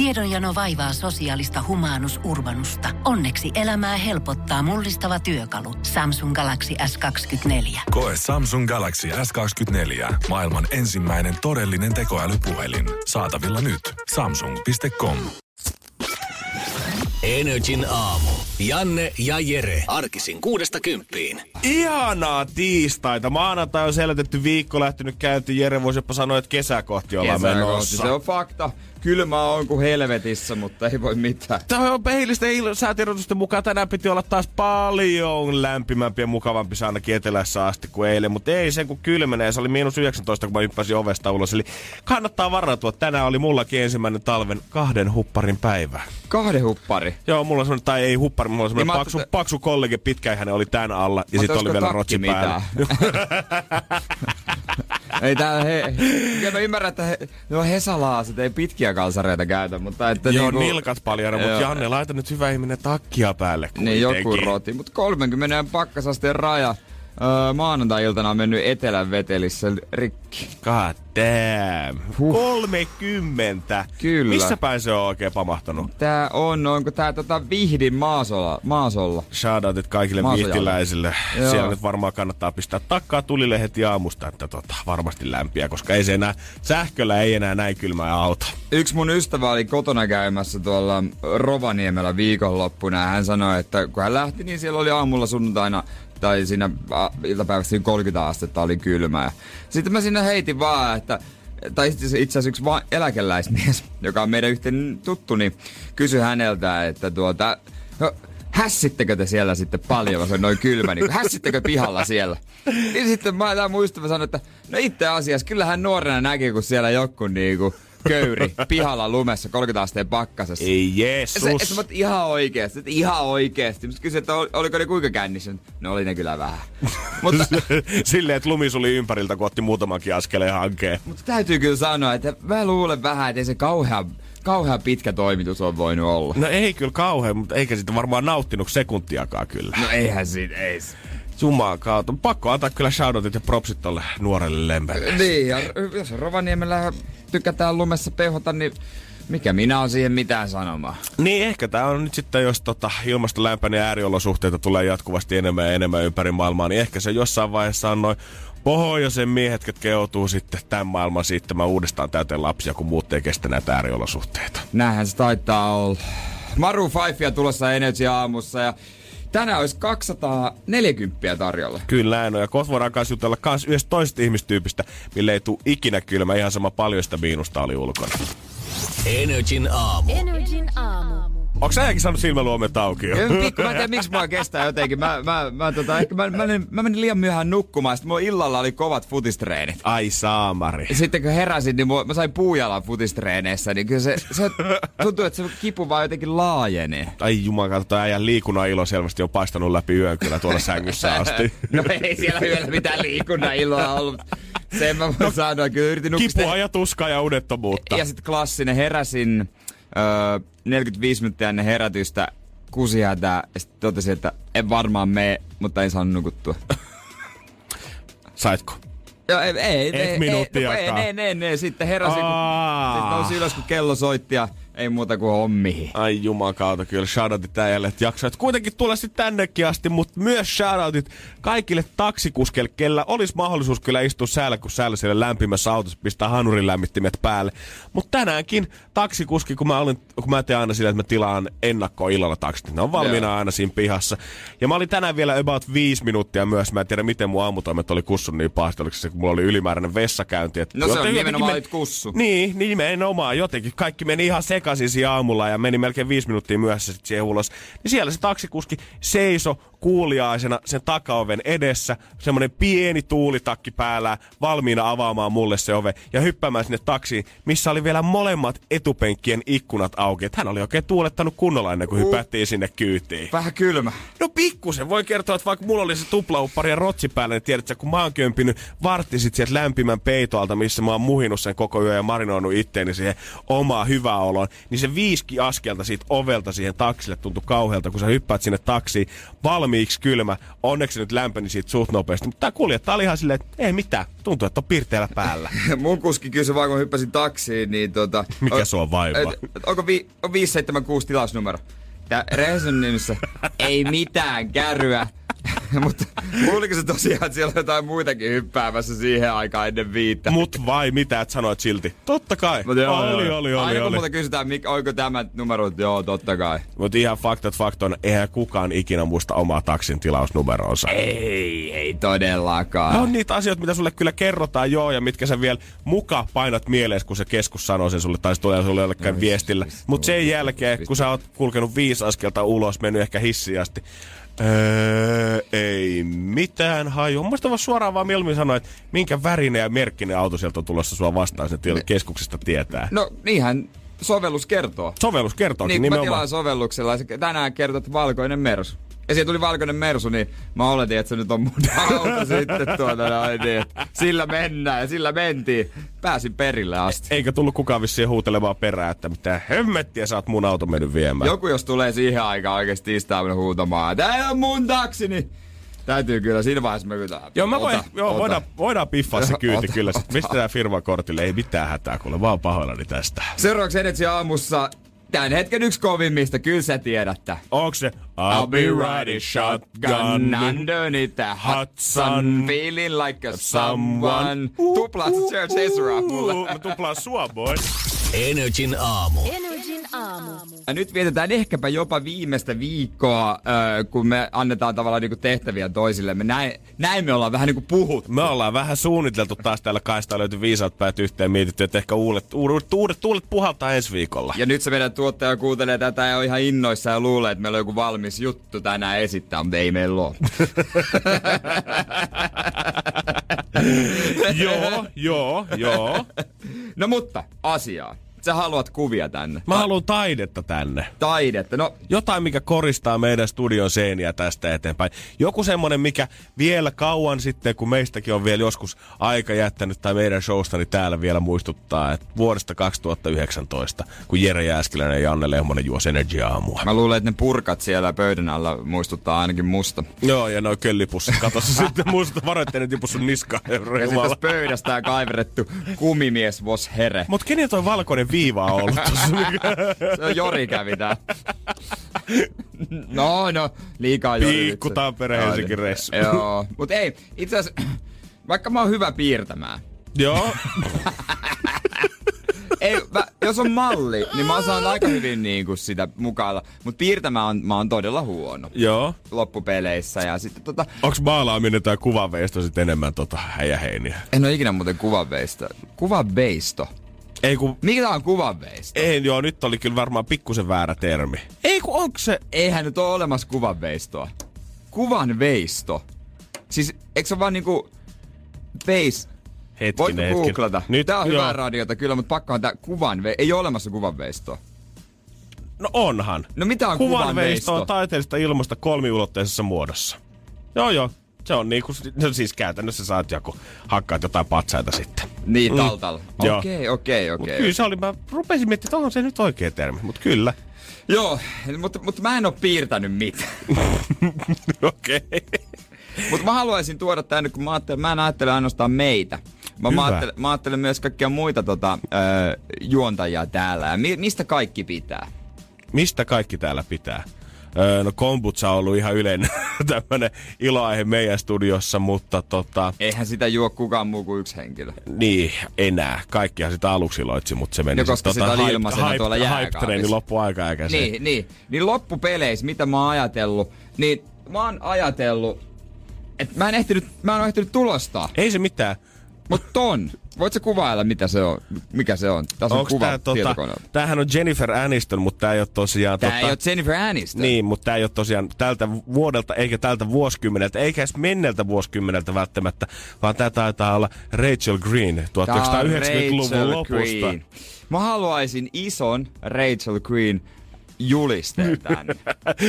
Tiedonjano vaivaa sosiaalista humanus urbanusta. Onneksi elämää helpottaa mullistava työkalu. Samsung Galaxy S24. Koe Samsung Galaxy S24. Maailman ensimmäinen todellinen tekoälypuhelin. Saatavilla nyt. Samsung.com. Energin aamu. Janne ja Jere. Arkisin kuudesta kymppiin. Ihanaa tiistaita. Maanantai on selätetty viikko lähtenyt käyntiin. Jere voisi jopa sanoa, että kesä kohti ollaan Kesä kohti, menossa. Se on fakta. Kylmä on kuin helvetissä, mutta ei voi mitään. Tämä on peilisten il- säätiedotusten mukaan tänään piti olla taas paljon lämpimämpi ja mukavampi se ainakin etelässä asti kuin eilen, mutta ei sen kun kylmenee. Se oli miinus 19, kun mä hyppäsin ovesta ulos. Eli kannattaa varautua. Tänään oli mullakin ensimmäinen talven kahden hupparin päivä. Kahden huppari. Joo, mulla on semmonen, tai ei huppari, mulla on semmonen Niin paksu, ajattelin- paksu kollege, pitkäikäinen oli tän alla ja sitten oli vielä rotsi päällä. ei tää he... Kyllä mä ymmärrän, että he, no Hesalaaset ei pitkiä kalsareita käytä, mutta että Joo, niinku, nilkat paljana, mutta. Janne, laita nyt hyvä ihminen takkia päälle Niin joku kuitenkin. roti, mutta 30 pakkasasteen raja. Öö, maanantai-iltana on mennyt etelän vetelissä rikki. God damn. Huh. 30. Kyllä. Missä päin se on oikein pamahtanut? Tää on, onko tää tota Vihdin maasolla? maasolla. Shoutoutit kaikille Maasojalle. vihtiläisille. Joo. Siellä nyt varmaan kannattaa pistää takkaa tulille heti aamusta, että tota, varmasti lämpiä, koska ei se enää, sähköllä ei enää näin kylmää auta. Yksi mun ystävä oli kotona käymässä tuolla Rovaniemellä viikonloppuna ja hän sanoi, että kun hän lähti, niin siellä oli aamulla sunnuntaina tai siinä iltapäivässä siinä 30 astetta oli kylmää. Sitten mä sinne heitin vaan, että tai itse asiassa yksi va- eläkeläismies, joka on meidän yhteen tuttu, niin kysyi häneltä, että tuota, no, hässittekö te siellä sitten paljon, on noin kylmä, niin hässittekö pihalla siellä? Niin sitten mä tämä muistava sanoi, että no itse asiassa kyllähän nuorena näki, kun siellä joku niinku köyri pihalla lumessa 30 asteen pakkasessa. Ei Se, Jeesus. mä oot ihan oikeesti, ihan oikeesti. Mä kysyin, että ol- oliko ne kuinka kännissä. No oli ne kyllä vähän. mutta, Silleen, että lumi suli ympäriltä, kun otti muutamankin askeleen hankeen. mutta täytyy kyllä sanoa, että mä luulen vähän, että ei se kauhean, kauhean pitkä toimitus on voinut olla. No ei kyllä kauhean, mutta eikä sitä varmaan nauttinut sekuntiakaan kyllä. No eihän siitä, ei se. Jumaan kautta. Pakko antaa kyllä shoutoutit ja propsit tolle nuorelle lempelle. Niin, ja jos Rovaniemellä tykätään lumessa pehota, niin mikä minä on siihen mitään sanomaan. Niin, ehkä tämä on nyt sitten, jos tota ilmasto lämpenee ja ääriolosuhteita tulee jatkuvasti enemmän ja enemmän ympäri maailmaa, niin ehkä se jossain vaiheessa on noin pohjoisen miehet, jotka joutuu sitten tämän maailman siittämään uudestaan täyteen lapsia, kun muut ei kestä näitä ääriolosuhteita. Näinhän se taitaa olla. Maru 5 tulossa Energy aamussa ja tänään olisi 240 tarjolla. Kyllä on, ja kohta voidaan kanssa jutella kans yhdestä toisesta ihmistyypistä, mille ei tule ikinä kylmä, ihan sama paljon sitä miinusta oli ulkona. Energin aamu. Energin aamu. Onko sä äänkin saanut silmäluomet auki Pikku, mä en tiedä miksi mua kestää jotenkin. Mä, mä, mä, tota, ehkä mä, mä, menin, mä menin liian myöhään nukkumaan. Sitten mulla illalla oli kovat futistreenit. Ai saamari. Ja sitten kun heräsin, niin mua, mä sain puujalan futistreeneissä, niin kyllä se, se tuntuu, että se kipu vaan jotenkin laajenee. Ai juman toi äijän liikunnan ilo selvästi on paistanut läpi yön kyllä tuolla sängyssä asti. No ei siellä yöllä mitään liikunnan iloa ollut. Sen mä voin sanoa, kyllä yritin. Kipua ja tuskaa ja unettomuutta. Ja sitten klassinen, heräsin öö, 45 minuuttia ennen herätystä kusihätää ja sitten totesin, että en varmaan mene, mutta en saanut nukuttua. Saitko? Joo, ei, ei, Et ei, ei, minuuttiakaan. ei, ei, ei, ei, sitten heräsin, kun, Aa. sitten nousin ylös, kun kello soitti ja ei muuta kuin hommiin. Ai juman kautta kyllä shoutoutit äijälle, että jaksoit kuitenkin tulla sitten tännekin asti, mutta myös shoutoutit kaikille taksikuskeille, kellä olisi mahdollisuus kyllä istua säällä, kun säällä siellä lämpimässä autossa pistää hanurin lämmittimet päälle. Mutta tänäänkin taksikuski, kun mä, olin, kun mä teen aina sillä, että mä tilaan ennakkoon illalla taksit, niin ne on valmiina Joo. aina siinä pihassa. Ja mä olin tänään vielä about viisi minuuttia myös, mä en tiedä miten mun aamutoimet oli kussun niin pahasti, oliko se, kun mulla oli ylimääräinen vessakäynti. että No se on nimenomaan me- olit kussu. niin, nimenomaan. Jotenkin kaikki meni ihan sekaisin siinä aamulla ja meni melkein viisi minuuttia myöhässä sitten siihen ulos. Niin siellä se taksikuski seiso kuuliaisena sen takaoven edessä, semmoinen pieni tuulitakki päällä, valmiina avaamaan mulle se ove ja hyppäämään sinne taksiin, missä oli vielä molemmat etupenkkien ikkunat auki. Et hän oli oikein tuulettanut kunnolla ennen kuin hypättiin sinne kyytiin. Vähän kylmä. No pikkusen. Voi kertoa, että vaikka mulla oli se tuplauppari ja rotsi päällä, niin tiedätkö, kun mä oon kömpinyt vartti sit sieltä lämpimän peitoalta, missä mä oon muhinut sen koko yön ja marinoinut itteeni siihen omaa hyvää oloon, niin se viiski askelta siitä ovelta siihen taksille tuntui kauhealta, kun sä hyppäät sinne taksiin valmiina valmiiksi kylmä. Onneksi nyt lämpeni siitä suht nopeasti. Mutta tämä kuljettaja oli ihan silleen, että ei mitään. Tuntuu, että on pirteellä päällä. Mun kuski kysyi vaan, kun hyppäsin taksiin, niin tota... Mikä sua vaivaa? et- Onko vi, on 576 tilausnumero? Tää ei mitään kärryä. Mutta luuliko se tosiaan, että siellä on jotain muitakin hyppäämässä siihen aikaan ennen viittä? Mut vai mitä, et sanoit silti? Totta kai. Mut joo, oli, joo. oli, oli, Aina kun oli. multa kysytään, mikä, onko tämä numero, joo, totta kai. Mutta ihan faktat faktoina, eihän kukaan ikinä muista omaa taksin tilausnumeroonsa. Ei, ei todellakaan. On niitä asioita, mitä sulle kyllä kerrotaan joo, ja mitkä sä vielä muka painat mieleen, kun se keskus sanoo sen sulle, tai se tulee sulle jollekään viestillä. Mutta sen jälkeen, kun sä oot kulkenut viisi askelta ulos, mennyt ehkä hissiin asti, Öö, ei mitään haju. Mun vois suoraan vaan mieluummin sanoa, että minkä värinen ja merkkinen auto sieltä on tulossa sua vastaan, sen tiedät keskuksesta tietää. No niinhän sovellus kertoo. Sovellus kertookin Niin, kun mä nimenomaan. tilaan sovelluksella, se tänään kertoo, että valkoinen mersu. Ja siitä tuli valkoinen mersu, niin mä oletin, että se nyt on mun auto sitten tuota noin, niin, sillä mennään ja sillä mentiin. Pääsin perille asti. Eikä tullut kukaan vissiin huutelemaan perään, että mitä hemmettiä sä oot mun auto mennyt viemään. Joku jos tulee siihen aikaan oikeesti tiistaaminen huutamaan, että tää on mun taksi, niin täytyy kyllä siinä vaiheessa mä kyllä. Joo, mä voin, ota, joo, ota. voidaan, voidaan piffaa se kyyti Ota, kyllä. ota. Pistetään firmakortille, ei mitään hätää, kuule vaan pahoillani tästä. Seuraavaksi Energy aamussa tämän hetken yksi kovimmista, kyllä sä tiedätte. Onks se I'll be riding shotgun underneath the hot sun, feeling like a someone. sä Church Ezra mulle. Mä tuplaan sua, boy. Energin aamu. Energin aamu. Ja nyt vietetään ehkäpä jopa viimeistä viikkoa, äh, kun me annetaan tavallaan niinku tehtäviä toisillemme. Näin, näin me ollaan vähän niinku puhuttu. Me ollaan vähän suunniteltu taas täällä kaistaa löyty viisaat päät yhteen mietitty, että ehkä uudet, uudet, uudet tuulet puhaltaa ensi viikolla. Ja nyt se meidän tuottaja kuuntelee tätä ja on ihan innoissa ja luulee, että meillä on joku valmis juttu tänään esittää, mutta ei meillä ole. joo, joo, joo. No mutta, asiaa. Sä haluat kuvia tänne. Mä haluan taidetta tänne. Taidetta. No, Jotain, mikä koristaa meidän studion seiniä tästä eteenpäin. Joku semmonen, mikä vielä kauan sitten, kun meistäkin on vielä joskus aika jättänyt tai meidän showsta, niin täällä vielä muistuttaa, että vuodesta 2019, kun Jere Jääskeläinen ja Janne Lehmonen juosi Energy aamua. mä luulen, että ne purkat siellä pöydän alla muistuttaa ainakin musta. Joo, ja noin köllipussit katossa sitten muista varoitteinen tipu sun niskaan. Ja sitten pöydästä on kaiverrettu kumimies vos here. Mut kenen toi valkoinen viiva on ollut tossa? Se on Jori kävi tää. No, no, liikaa Jori. se. Tampere Joo, Helsinki niin. reissu. Joo, mut ei, itse asiassa, vaikka mä oon hyvä piirtämään. Joo. Ei, mä, jos on malli, niin mä osaan aika hyvin niinku sitä mukailla. Mut piirtämään on, mä oon todella huono Joo. loppupeleissä. Ja sitten tota, Onks maalaaminen tai kuvanveisto sit enemmän tota häjäheiniä? en oo ikinä muuten kuvanveisto. Kuvanveisto. Ei kun... Mikä tää on kuvanveisto? Ei, joo, nyt oli kyllä varmaan pikkusen väärä termi. Ei kun onks se... Eihän nyt ole olemassa kuvanveistoa. Kuvanveisto. Siis, eikö se vaan niinku veis... Hetkinen, Voitko hetkinen. googlata? Nyt, Tää on joo. hyvää radiota kyllä, mutta pakkohan tää kuvan... Ei ole olemassa kuvanveistoa. No onhan. No mitä on Kuvanveisto kuvanveisto? on taiteellista ilmasta kolmiulotteisessa muodossa. Joo, joo. Se on niinku, no siis käytännössä saat joku, hakkaat jotain patsaita sitten. Niin, Mm. taltalla. Joo. Okei, okei, okei. kyllä se oli, mä rupesin miettimään, että onhan se nyt oikea termi, mut kyllä. Joo, mutta, mutta mä en oo piirtänyt mitään. Okei. mutta mä haluaisin tuoda tänne, kun mä, ajattelen, mä en ajattele ainoastaan meitä. Mä, mä, ajattelen, mä ajattelen myös kaikkia muita tota, ö, juontajia täällä. Ja mi, mistä kaikki pitää? Mistä kaikki täällä pitää? No kombutsa on ollut ihan yleinen tämmönen iloaihe meidän studiossa, mutta tota, Eihän sitä juo kukaan muu kuin yksi henkilö. niin, enää. Kaikkihan sitä aluksi loitsi, mutta se meni Ja koska sit sitä oli hype- ilmaisena hype- tuolla jääkaapissa. Hype-treeni loppu aika eikä se. Niin, niin. Niin loppupeleissä, mitä mä oon ajatellut, niin mä oon ajatellut, että mä en ehtinyt, mä en ehtinyt tulostaa. Ei se mitään. Mut ton, voit sä kuvailla mitä se on? Mikä se on? Tässä on Onks kuva tää, tota, tämähän on Jennifer Aniston, mutta tää ei ole tosiaan... Tää tota, ei oo Jennifer Aniston. Niin, mutta tämä ei ole tosiaan tältä vuodelta eikä tältä vuosikymmeneltä, eikä edes menneltä vuosikymmeneltä välttämättä, vaan tämä taitaa olla Rachel Green Tää on 1990-luvun Rachel lopusta. Green. Mä haluaisin ison Rachel Green julisteen tänne.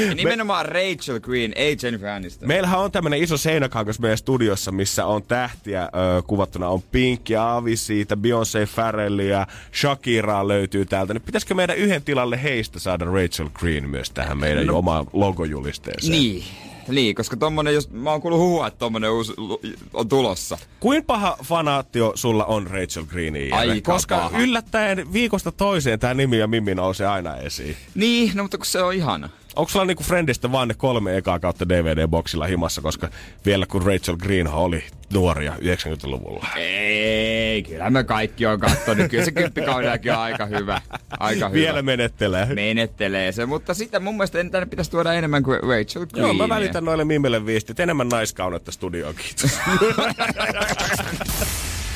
Ja nimenomaan Rachel Green, ei Jennifer Aniston. Meillähän on tämmönen iso seinäkangas meidän studiossa, missä on tähtiä ö, kuvattuna. On Pink ja Avi siitä, Beyoncé, ja Shakira löytyy täältä. Niin pitäisikö meidän yhden tilalle heistä saada Rachel Green myös tähän meidän no. omaan logojulisteeseen? Niin. Niin, koska tommonen, jos mä oon kuullut huhua, että tommonen uusi on tulossa. Kuin paha fanaatio sulla on Rachel Greeniin? Jere? Aika Koska paha. yllättäen viikosta toiseen tämä nimi ja Mimmi nousee aina esiin. Niin, no mutta kun se on ihana. Onko sulla niinku Friendistä vaan ne kolme ekaa kautta DVD-boksilla himassa, koska vielä kun Rachel Green oli nuoria 90-luvulla. Ei, kyllä me kaikki on kattonut. Kyllä se kymppikaudellakin on aika hyvä. Aika hyvä. Vielä menettelee. menettelee se, mutta sitten mun mielestä tänne pitäisi tuoda enemmän kuin Rachel Green. Joo, mä välitän noille Mimmille viestit. Enemmän naiskaunetta studioon, kiitos.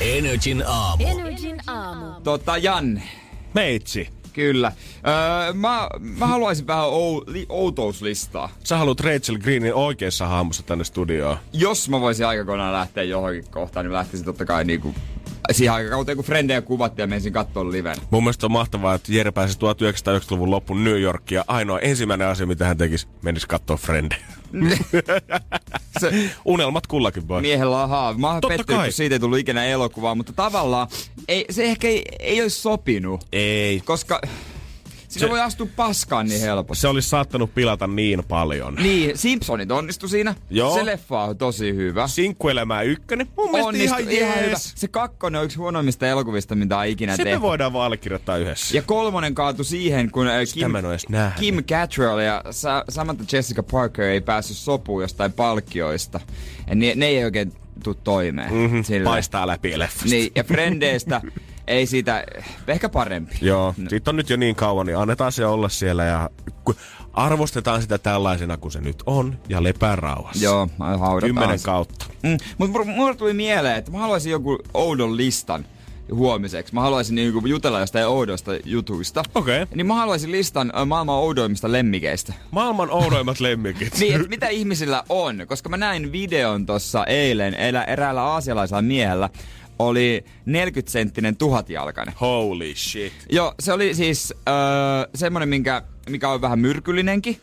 Energin aamu. Energin aamu. Tota, Janne. Meitsi, Kyllä. Öö, mä, mä haluaisin vähän ou, li, outouslistaa. sä haluat Rachel Greenin oikeassa hahmossa tänne studioon. Jos mä voisin aikakonaan lähteä johonkin kohtaan, niin mä lähtisin totta kai niinku siihen aikakauteen, kun frendejä kuvattiin ja menisin katsoa liven. Mun mielestä on mahtavaa, että Jere pääsi 1990-luvun loppuun New Yorkia. Ainoa ensimmäinen asia, mitä hän tekisi, menisi katsoa Friendejä. Se, Unelmat kullakin voi. miehellä on haavi. Mä oon pettynyt, kun siitä ei tullut ikinä elokuvaa, mutta tavallaan ei, se ehkä ei, ei olisi sopinut, Ei. koska siinä Se- voi astua paskaan niin helposti. Se olisi saattanut pilata niin paljon. Niin, Simpsonit onnistu siinä. Joo. Se leffa on tosi hyvä. Sinkkuelämää ykkönen. Mun mielestä Onnistu, ihan, ihan hyvä. Se kakkonen on yksi huonoimmista elokuvista, mitä on ikinä Se me tehty. voidaan vaan allekirjoittaa yhdessä. Ja kolmonen kaatui siihen, kun äh, Kim. Kim Cattrall ja Sa- Samantha Jessica Parker ei päässyt sopuun jostain palkkioista. Ja ne, ne ei oikein tuu toimeen. Mhm, Sillä- Paistaa läpi leffasta. Niin, ja Frendeistä ei siitä, ehkä parempi. Joo, siitä on nyt jo niin kauan, niin annetaan se olla siellä ja arvostetaan sitä tällaisena kuin se nyt on ja lepää rauhassa. Joo, haudataan Kymmenen se. kautta. Mm, mutta mulle tuli mieleen, että mä haluaisin joku oudon listan huomiseksi. Mä haluaisin niinku jutella jostain oudoista jutuista. Okei. Niin mä haluaisin listan maailman oudoimmista lemmikeistä. Maailman oudoimmat lemmikit. Niin, että mitä ihmisillä on. Koska mä näin videon tossa eilen eräällä aasialaisella miehellä oli 40-senttinen tuhatjalkainen. Holy shit. Joo, se oli siis öö, semmonen, minkä, mikä on vähän myrkyllinenkin.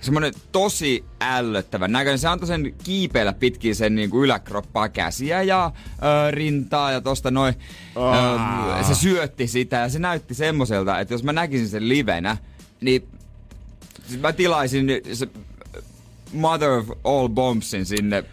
Semmonen tosi ällöttävän näköinen. Se antoi sen kiipeillä pitkin sen niinku yläkroppaa, käsiä ja öö, rintaa ja tosta noin. Öö, se syötti sitä ja se näytti semmoiselta, että jos mä näkisin sen livenä, niin siis mä tilaisin se Mother of All Bombsin sinne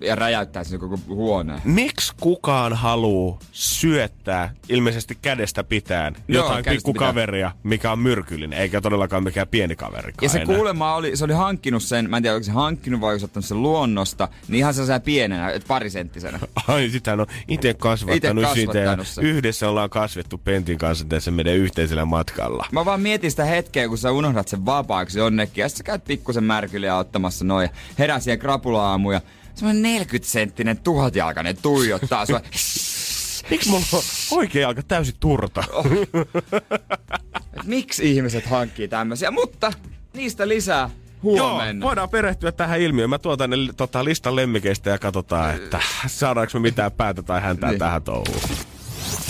ja räjäyttäisin koko huoneen. Miksi kukaan haluu syöttää ilmeisesti kädestä pitäen Joo, jotain pikkukaveria, mikä on myrkyllinen, eikä todellakaan mikään pieni kaveri. Ja se kuulemma oli, se oli hankkinut sen, mä en tiedä onko se hankkinut vai onko se ottanut sen luonnosta, niin ihan sellaisena pienenä, että parisenttisenä. Ai, sitä on itse kasvattanut, Ite ja kasvattanut sen. yhdessä ollaan kasvettu Pentin kanssa tässä meidän yhteisellä matkalla. Mä vaan mietin sitä hetkeä, kun sä unohdat sen vapaaksi jonnekin, ja sit sä käyt pikkusen märkyliä ottamassa noin, ja herää siihen krapula-aamu, ja semmonen 40-senttinen tuhatjalkainen tuijottaa sua. Miksi mulla on oikea jalka täysin turta? Et miksi ihmiset hankkii tämmösiä, mutta niistä lisää Joo, huomenna. voidaan perehtyä tähän ilmiöön. Mä tuon tänne tota, listan lemmikeistä ja katsotaan, että saadaanko me mitään päätä tai häntää Niin. tähän touhuun.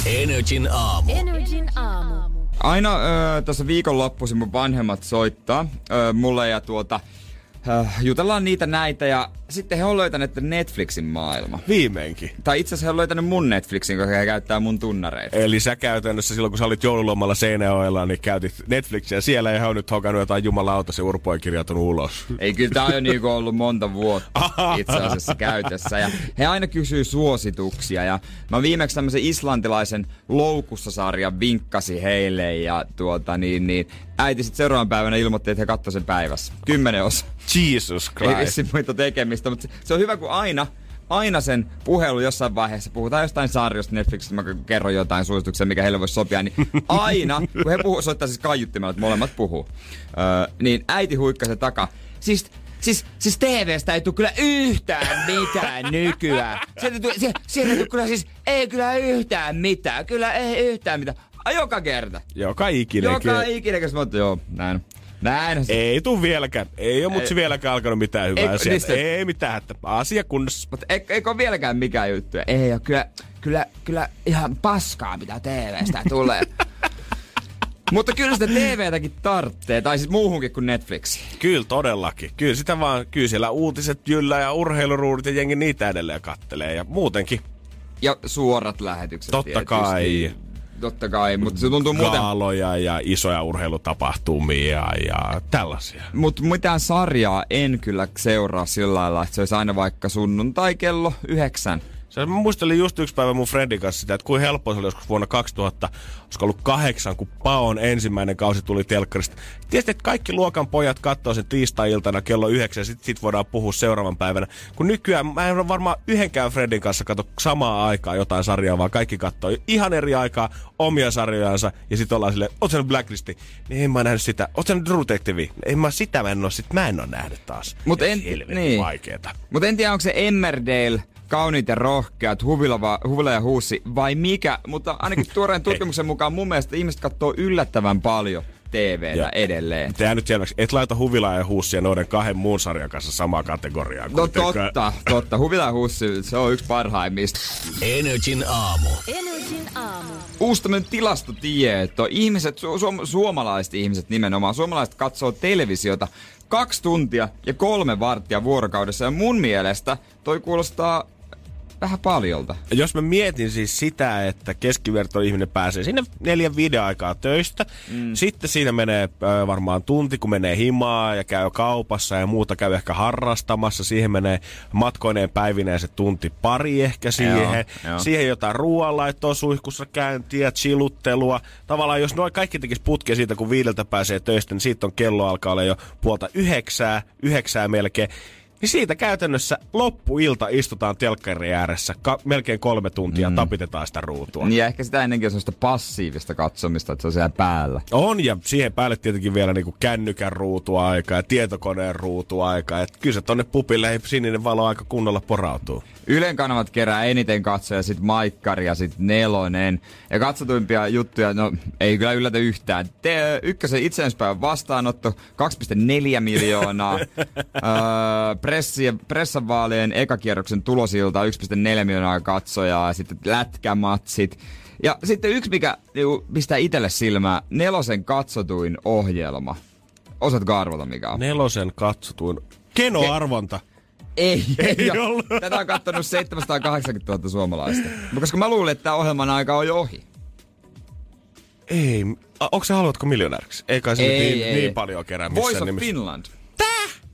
Energin aamu. Energin aamu. Aina öö, tuossa viikonloppuisin mun vanhemmat soittaa öö, mulle ja tuota, öö, jutellaan niitä näitä ja sitten he on löytäneet Netflixin maailma. Viimeinkin. Tai itse asiassa he on löytänyt mun Netflixin, koska he käyttää mun tunnareita. Eli sä käytännössä silloin, kun sä olit joululomalla Seinäjoella, niin käytit Netflixiä siellä ja he on nyt hokannut jotain jumalauta se urpo ulos. Ei, kyllä tää on jo niinku ollut monta vuotta itse asiassa käytössä. Ja he aina kysyy suosituksia. Ja mä viimeksi tämmöisen islantilaisen loukussa-sarjan vinkkasi heille. Ja tuota niin, niin äiti sitten seuraavan päivänä ilmoitti, että he katsoi sen päivässä. Kymmenen osa. Jesus Ei Christ. vissi muita tekemistä, mutta se, on hyvä, kun aina aina sen puhelu jossain vaiheessa, puhutaan jostain sarjosta Netflixistä, mä kerron jotain suosituksia, mikä heille voisi sopia, niin aina, kun he puhuu, soittaa siis kaiuttimella, että molemmat puhuu, öö, niin äiti huikkasi takaa. Siis Siis, siis TVstä ei tule kyllä yhtään mitään nykyään. Sieltä ei tule, sie- sieltä ei tule kyllä siis, ei kyllä yhtään mitään. Kyllä ei yhtään mitään. Joka kerta. Joka ikinen. Joka ikinen, kun mä joo, näin. Näin. se. Ei tuu vieläkään. Ei ole mutsi Ei. vieläkään alkanut mitään hyvää sieltä. niistä- Ei mitään, että asia kunnossa. Mutta eikö, eikö vieläkään mikään juttu? Ei ole kyllä, kyllä, kyllä ihan paskaa, mitä TVstä tulee. Mutta kyllä sitä TVtäkin tarvitsee, tai siis muuhunkin kuin Netflixiin. Kyllä todellakin. Kyllä sitä vaan, kyllä siellä uutiset jyllä ja urheiluruudit ja jengi niitä edelleen kattelee. Ja muutenkin, Ja suorat lähetykset totta tietysti. kai. Totta kai, mutta se tuntuu muuten... Gaaloja ja isoja urheilutapahtumia ja tällaisia. Mutta mitään sarjaa en kyllä seuraa sillä lailla, että se olisi aina vaikka sunnuntai kello yhdeksän. Se, mä muistelin just yksi päivä mun friendin kanssa sitä, että kuin helppo se oli joskus vuonna 2000, olisiko ollut kahdeksan, kun Paon ensimmäinen kausi tuli telkkarista. Tiedätkö, että kaikki luokan pojat katsoo sen tiistai-iltana kello yhdeksän ja sit, sit voidaan puhua seuraavan päivänä. Kun nykyään mä en varmaan yhdenkään friendin kanssa katso samaa aikaa jotain sarjaa, vaan kaikki katsoo ihan eri aikaa omia sarjojansa ja sitten ollaan silleen, oot nyt Blacklisti? Niin en mä nähnyt sitä. Oot nyt True Detective? En mä sitä mä en oo, sit mä en oo nähnyt taas. Mut Ja en- niin. vaikeeta. Mutta en tiedä, onko se Emmerdale, kauniit ja rohkeat, huvila, va- huvila ja huussi vai mikä. Mutta ainakin tuoreen tutkimuksen mukaan mun mielestä ihmiset katsoo yllättävän paljon TVtä Ja- edelleen. Tää nyt selväksi, et laita huvilaa ja huussia noiden kahden muun sarjan kanssa samaa kategoriaa. No kuitenkaan. totta, totta. Huvila ja huussi, se on yksi parhaimmista. Energin aamu. Energin aamu. Uusi tämmönen tilastotieto. Ihmiset, su- suom- suomalaiset ihmiset nimenomaan, suomalaiset katsoo televisiota kaksi tuntia ja kolme varttia vuorokaudessa. Ja mun mielestä toi kuulostaa vähän paljolta. Jos mä mietin siis sitä, että keskiverto ihminen pääsee sinne neljän viiden aikaa töistä, mm. sitten siinä menee ö, varmaan tunti, kun menee himaa ja käy kaupassa ja muuta käy ehkä harrastamassa. Siihen menee matkoineen päivineen se tunti pari ehkä siihen. joo. Siihen jotain ruoanlaittoa, suihkussa käyntiä, chiluttelua. Tavallaan jos noin kaikki tekis putkea siitä, kun viideltä pääsee töistä, niin siitä on kello alkaa olla jo puolta yhdeksää, yhdeksää melkein. Niin siitä käytännössä loppuilta istutaan telkkarin ääressä ka- melkein kolme tuntia mm. tapitetaan sitä ruutua. Niin ja ehkä sitä ennenkin on sellaista passiivista katsomista, että se on siellä päällä. On, ja siihen päälle tietenkin vielä niinku kännykän ruutuaika ja tietokoneen ruutuaika. Et kyllä se tonne pupille ei sininen valo aika kunnolla porautuu. Ylen kanavat kerää eniten katsoja, sit Maikkari ja sit Nelonen. Ja katsotuimpia juttuja, no ei kyllä yllätä yhtään. Te, ykkösen itsenäispäivän vastaanotto, 2,4 miljoonaa. öö, pressi, pressanvaalien ekakierroksen tulosilta 1,4 miljoonaa katsojaa. Ja sitten lätkämatsit. Ja sitten yksi, mikä niinku, pistää itselle silmää, Nelosen katsotuin ohjelma. Osaatko arvata mikä on? Nelosen katsotuin kenoarvonta. Ei, ei, Ei ole. ollut. Tätä on kattonut 780 000 suomalaista. Koska mä luulin, että tämä ohjelman aika on jo ohi. Ei, onko se Haluatko miljonääriksi? Ei kai se Ei, nyt niin, ei. niin paljon kerää missään Voice of nimessä. Finland.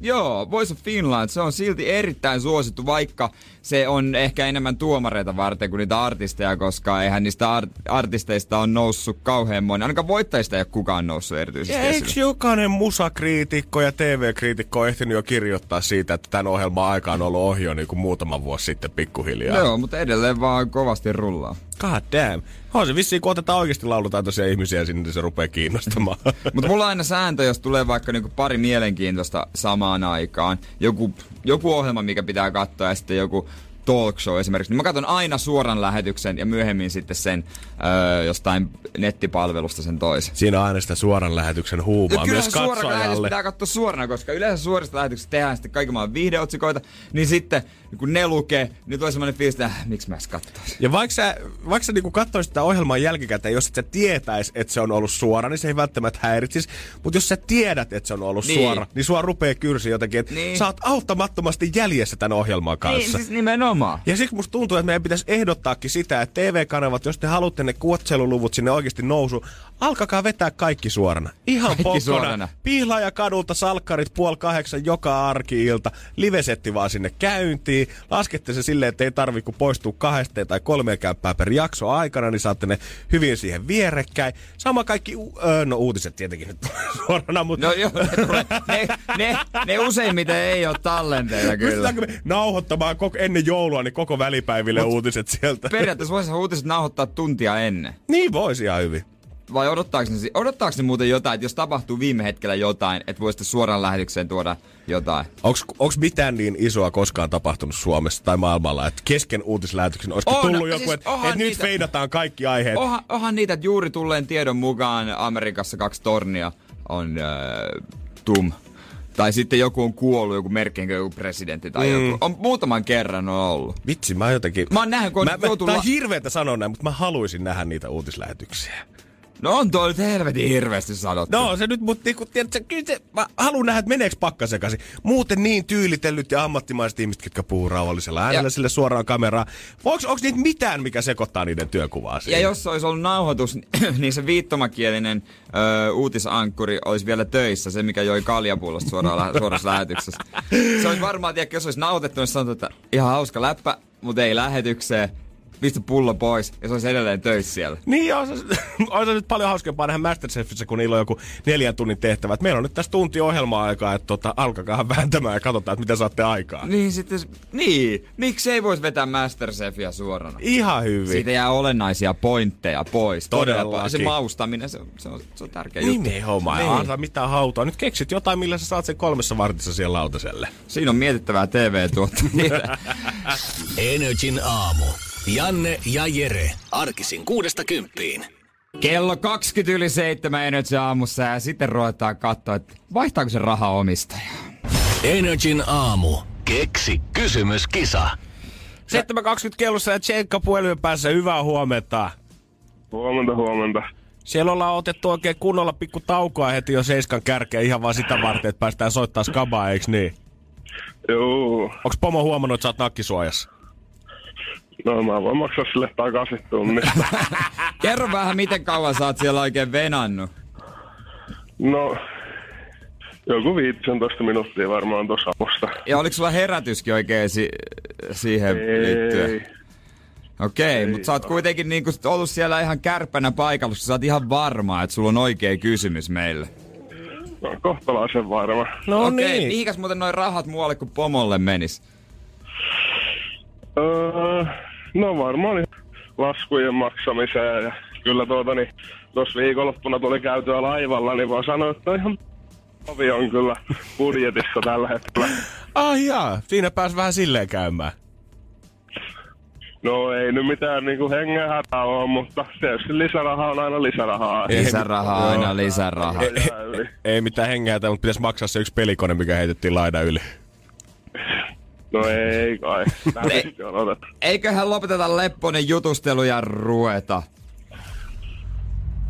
Joo, Voice of Finland. Se on silti erittäin suosittu, vaikka se on ehkä enemmän tuomareita varten kuin niitä artisteja, koska eihän niistä art- artisteista on noussut kauhean moni. Ainakaan voittajista ei ole kukaan noussut erityisesti Ja eikö esille. jokainen musakriitikko ja TV-kriitikko on ehtinyt jo kirjoittaa siitä, että tämän ohjelman aika on ollut ohi jo niin kuin muutama vuosi sitten pikkuhiljaa? Joo, mutta edelleen vaan kovasti rullaa. God damn. On se vissiin, kun otetaan oikeasti laulutaitoisia ihmisiä sinne, niin se rupeaa kiinnostamaan. Mutta mulla on aina sääntö, jos tulee vaikka niinku pari mielenkiintoista samaan aikaan. Joku, joku ohjelma, mikä pitää katsoa ja sitten joku talk show esimerkiksi. Niin mä katson aina suoran lähetyksen ja myöhemmin sitten sen öö, jostain nettipalvelusta sen toisen. Siinä on aina sitä suoran lähetyksen huumaa Kyllä myös suora lähetys katsojalle. pitää katsoa suorana, koska yleensä suorista lähetyksistä tehdään sitten kaiken maailman viihdeotsikoita, niin sitten kun ne lukee, niin tulee semmoinen fiilis, että äh, miksi mä edes katsoisin. Ja vaikka sä, vaikka sä niinku katsoisit sitä ohjelmaa jälkikäteen, jos et sä tietäis, että se on ollut suora, niin se ei välttämättä häiritsisi. Mutta jos sä tiedät, että se on ollut Niin. niin. suora, niin sua rupeaa kyrsi jotenkin, että Niin. niin. sä oot auttamattomasti jäljessä tämän ohjelman kanssa. Niin, siis nimenomaan. Ja siksi musta tuntuu, että meidän pitäisi ehdottaakin sitä, että TV-kanavat, jos te haluatte ne kuotseluluvut sinne oikeasti nousu, alkakaa vetää kaikki suorana. Ihan Kaikki pokkona. suorana. Pihlaaja kadulta salkkarit puoli kahdeksan joka arki-ilta. Livesetti vaan sinne käyntiin. Laskette se silleen, että ei tarvi kun poistua kahdesta tai kolmea kämppää per jakso aikana, niin saatte ne hyvin siihen vierekkäin. Sama kaikki, u- öö, no uutiset tietenkin nyt suorana, mutta No joo, ne, tulee- ne, ne, ne useimmiten ei ole tallenteita kyllä. Pystytäänkö me nauhoittamaan koko, ennen joulua niin koko välipäiville Mut- uutiset sieltä? Periaatteessa voisi uutiset nauhoittaa tuntia ennen. Niin voisi ihan hyvin. Vai odottaako ne, odottaako ne muuten jotain, että jos tapahtuu viime hetkellä jotain, että voisitte suoraan lähetykseen tuoda jotain? Onks mitään niin isoa koskaan tapahtunut Suomessa tai maailmalla, että kesken uutislähetyksen olisiko On, tullut siis joku, että onhan et nyt feidataan kaikki aiheet. Onhan, onhan niitä, että juuri tulleen tiedon mukaan Amerikassa kaksi tornia on äh, tum. Tai sitten joku on kuollut, joku merkkinkö joku presidentti tai mm. joku. On muutaman kerran on ollut. Vitsi, mä jotenkin... Mä oon nähnyt, kun on mä, mä, joutunut tää la- on hirveetä sanoa näin, mutta mä haluaisin nähdä niitä uutislähetyksiä. No on toi helvetin hirveästi sanottu. No se nyt, mutta niinku, tiedätkö, kyllä se, mä haluan nähdä, että meneekö pakka sekaisin. Muuten niin tyylitellyt ja ammattimaiset ihmiset, jotka puhuu rauhallisella äänellä Ja- sille suoraan kameraan. Onko, niitä mitään, mikä sekoittaa niiden työkuvaa Ja siinä? jos olisi ollut nauhoitus, niin se viittomakielinen ö, uutisankkuri olisi vielä töissä, se mikä joi kaljapullosta suoraan suorassa lähetyksessä. Se olisi varmaan, tiedä, jos olisi nauhoitettu, niin sanottu, että ihan hauska läppä, mutta ei lähetykseen, pistä pullo pois, ja se olisi edelleen töissä siellä. Niin, on se, on se nyt paljon hauskempaa nähdä Masterchefissä, kun niillä on joku neljän tunnin tehtävä. Et meillä on nyt tässä tunti ohjelmaa aikaa, että tota, alkakaa vääntämään ja katsotaan, että mitä saatte aikaa. Niin sitten, niin, miksi ei voisi vetää Masterchefia suorana? Ihan hyvin. Siitä jää olennaisia pointteja pois. Todella Todellakin. paljon. Se maustaminen, se on, se on, se on tärkeä juttu. Nimenomaan. Niin. Niin. Antaa mitään hautaa. Nyt keksit jotain, millä sä saat sen kolmessa vartissa siellä lautaselle. Siinä on mietittävää TV-tuottamista. Energin aamu. Janne ja Jere. Arkisin kuudesta kymppiin. Kello 20 yli 7 Energy aamussa ja sitten ruvetaan katsoa, että vaihtaako se raha omistajaa. Energin aamu. Keksi kysymyskisa. 7.20 kellossa ja Tsenkka puhelimen päässä. Hyvää huomenta. Huomenta, huomenta. Siellä ollaan otettu oikein kunnolla pikku taukoa heti jo seiskan kärkeä ihan vaan sitä varten, että päästään soittaa skabaa, eiks niin? Joo, Onks pomo huomannut, että sä oot nakkisuojassa? No mä voin maksaa sille takaisin tunnista. Kerro vähän, miten kauan sä oot siellä oikein venannut. No, joku 15 minuuttia varmaan tuossa aamusta. Ja oliko sulla herätyskin oikein si- siihen liittyen? Ei, Okei, okay, mutta sä oot kuitenkin niinku ollut siellä ihan kärppänä paikalla, koska sä oot ihan varma, että sulla on oikea kysymys meille. no, kohtalaisen varma. No Okei, niin. mihinkäs muuten noin rahat muualle kuin pomolle menis? Öö, no varmaan ihan laskujen maksamiseen ja kyllä tuota niin, tuossa viikonloppuna tuli käytyä laivalla, niin voi sanoa, että ihan ovi on kyllä budjetissa tällä hetkellä. Ah jaa, siinä pääs vähän silleen käymään. No ei nyt mitään niinku hengen hätää ole, mutta tietysti lisärahaa on aina lisärahaa. Lisärahaa, aina lisärahaa. Ei yli. Ei mitään hengätä, mutta pitäisi maksaa se yksi pelikone, mikä heitettiin laidan yli. No ei kai. Otettu. Eiköhän lopeteta lepponen jutustelu ja rueta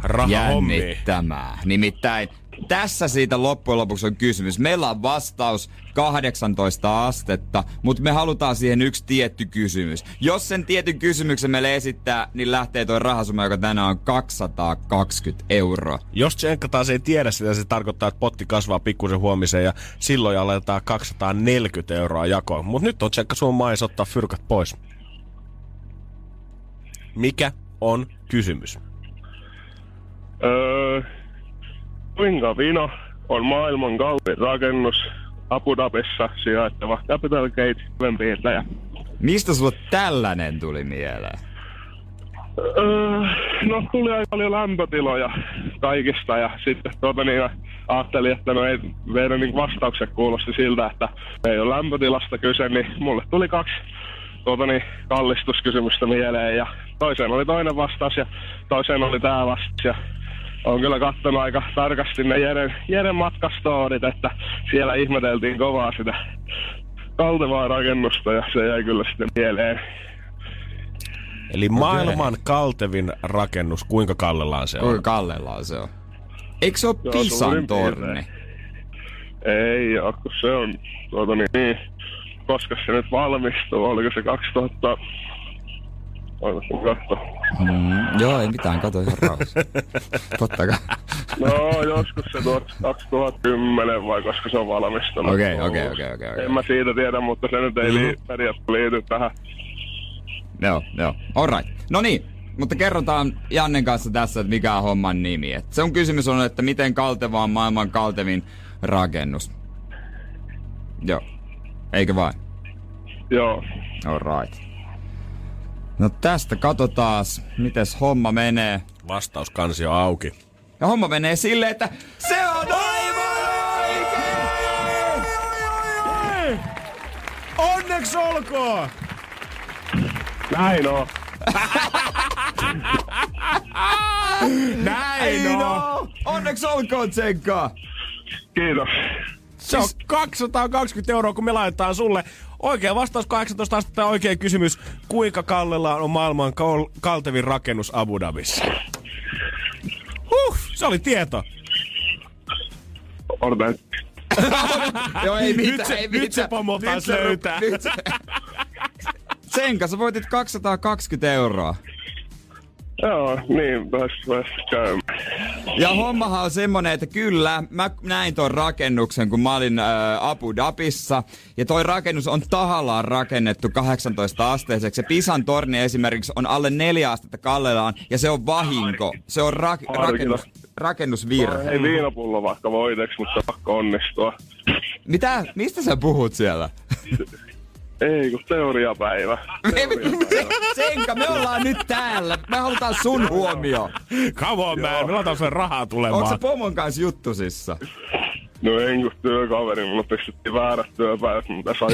Raha hommi. jännittämään. Nimittäin tässä siitä loppujen lopuksi on kysymys. Meillä on vastaus 18 astetta, mutta me halutaan siihen yksi tietty kysymys. Jos sen tietyn kysymyksen meille esittää, niin lähtee toi rahasumma, joka tänään on 220 euroa. Jos Tsenkka taas ei tiedä sitä, se tarkoittaa, että potti kasvaa pikkusen huomiseen ja silloin aletaan 240 euroa jakoon. Mutta nyt on Tsenkka sun mais ottaa fyrkat pois. Mikä on kysymys? Öö, kuinka vino on maailman kallein rakennus Abu Dhabissa sijaitseva Capital Gate piirtäjä? Mistä sulla tällainen tuli mieleen? Öö, no tuli aika paljon lämpötiloja kaikista ja sitten tuota niin, ajattelin, että no ei meidän niin vastaukset kuulosti siltä, että ei ole lämpötilasta kyse, niin mulle tuli kaksi tuota niin, kallistuskysymystä mieleen ja toiseen oli toinen vastaus ja toiseen oli tämä vastaus ja on kyllä katsonut aika tarkasti ne Jeren, Jeren matkastoorit, että siellä ihmeteltiin kovaa sitä kaltevaa rakennusta ja se jäi kyllä sitten mieleen. Eli maailman kaltevin rakennus, kuinka kallellaan se on? Kuinka kallellaan se on? Eikö se ole Joo, Pisan torni? Ei oo, kun se on, tuota niin, niin, koska se nyt valmistuu, oliko se 2000, Voinko katsoa? Mm, joo, ei mitään, kato ihan rauhassa. Totta kai. No, joskus se tuossa 2010 vai koska se on valmistunut. Okei, okei, okei, okei, okei. En mä siitä tiedä, mutta se nyt ei Mhm. lii, periaatteessa liity tähän. Joo, joo. Alright. No niin, mutta kerrotaan Jannen kanssa tässä, että mikä on homman nimi. Et se on kysymys on, että miten kalteva on maailman kaltevin rakennus. Joo. Eikö vain? Joo. Alright. No tästä katsotaan, mites homma menee. Vastauskansi on auki. Ja homma menee silleen, että se on aivan oikein! Onneksi olkoon! Näin on. Näin on! no! Onneksi olkoon, Tsenkka! Kiitos. Se on 220 euroa, kun me laitetaan sulle. Oikea vastaus 18 astetta ja oikea kysymys. Kuinka kallella on maailman kal- kaltevin rakennus Abu Dhabissa? Se oli tieto. Odotan. Joo, ei mitään, Nyt se- ei nyt mitään. se pomo taas se löytää. Nyt se... Sen kanssa voitit 220 euroa. Joo, niin pääs, käymään. Ja hommahan on semmonen, että kyllä, mä näin ton rakennuksen, kun mä olin ää, Abu Dhabissa. Ja toi rakennus on tahallaan rakennettu 18-asteiseksi. Ja Pisan torni esimerkiksi on alle neljä astetta kallellaan, ja se on vahinko. Se on ra- rakennus, rakennusvirhe. Ei viinapullo vaikka voiteksi, mutta pakko onnistua. Mitä? Mistä sä puhut siellä? Ei, kun teoriapäivä. Se, Senka, me ollaan nyt täällä. Me halutaan sun huomio. Come on, man. Me laitetaan sen rahaa Onko tulemaan. sä pomon kanssa juttusissa? No en kun työkaveri, mulla pistettiin väärät työpäivät, mutta sai.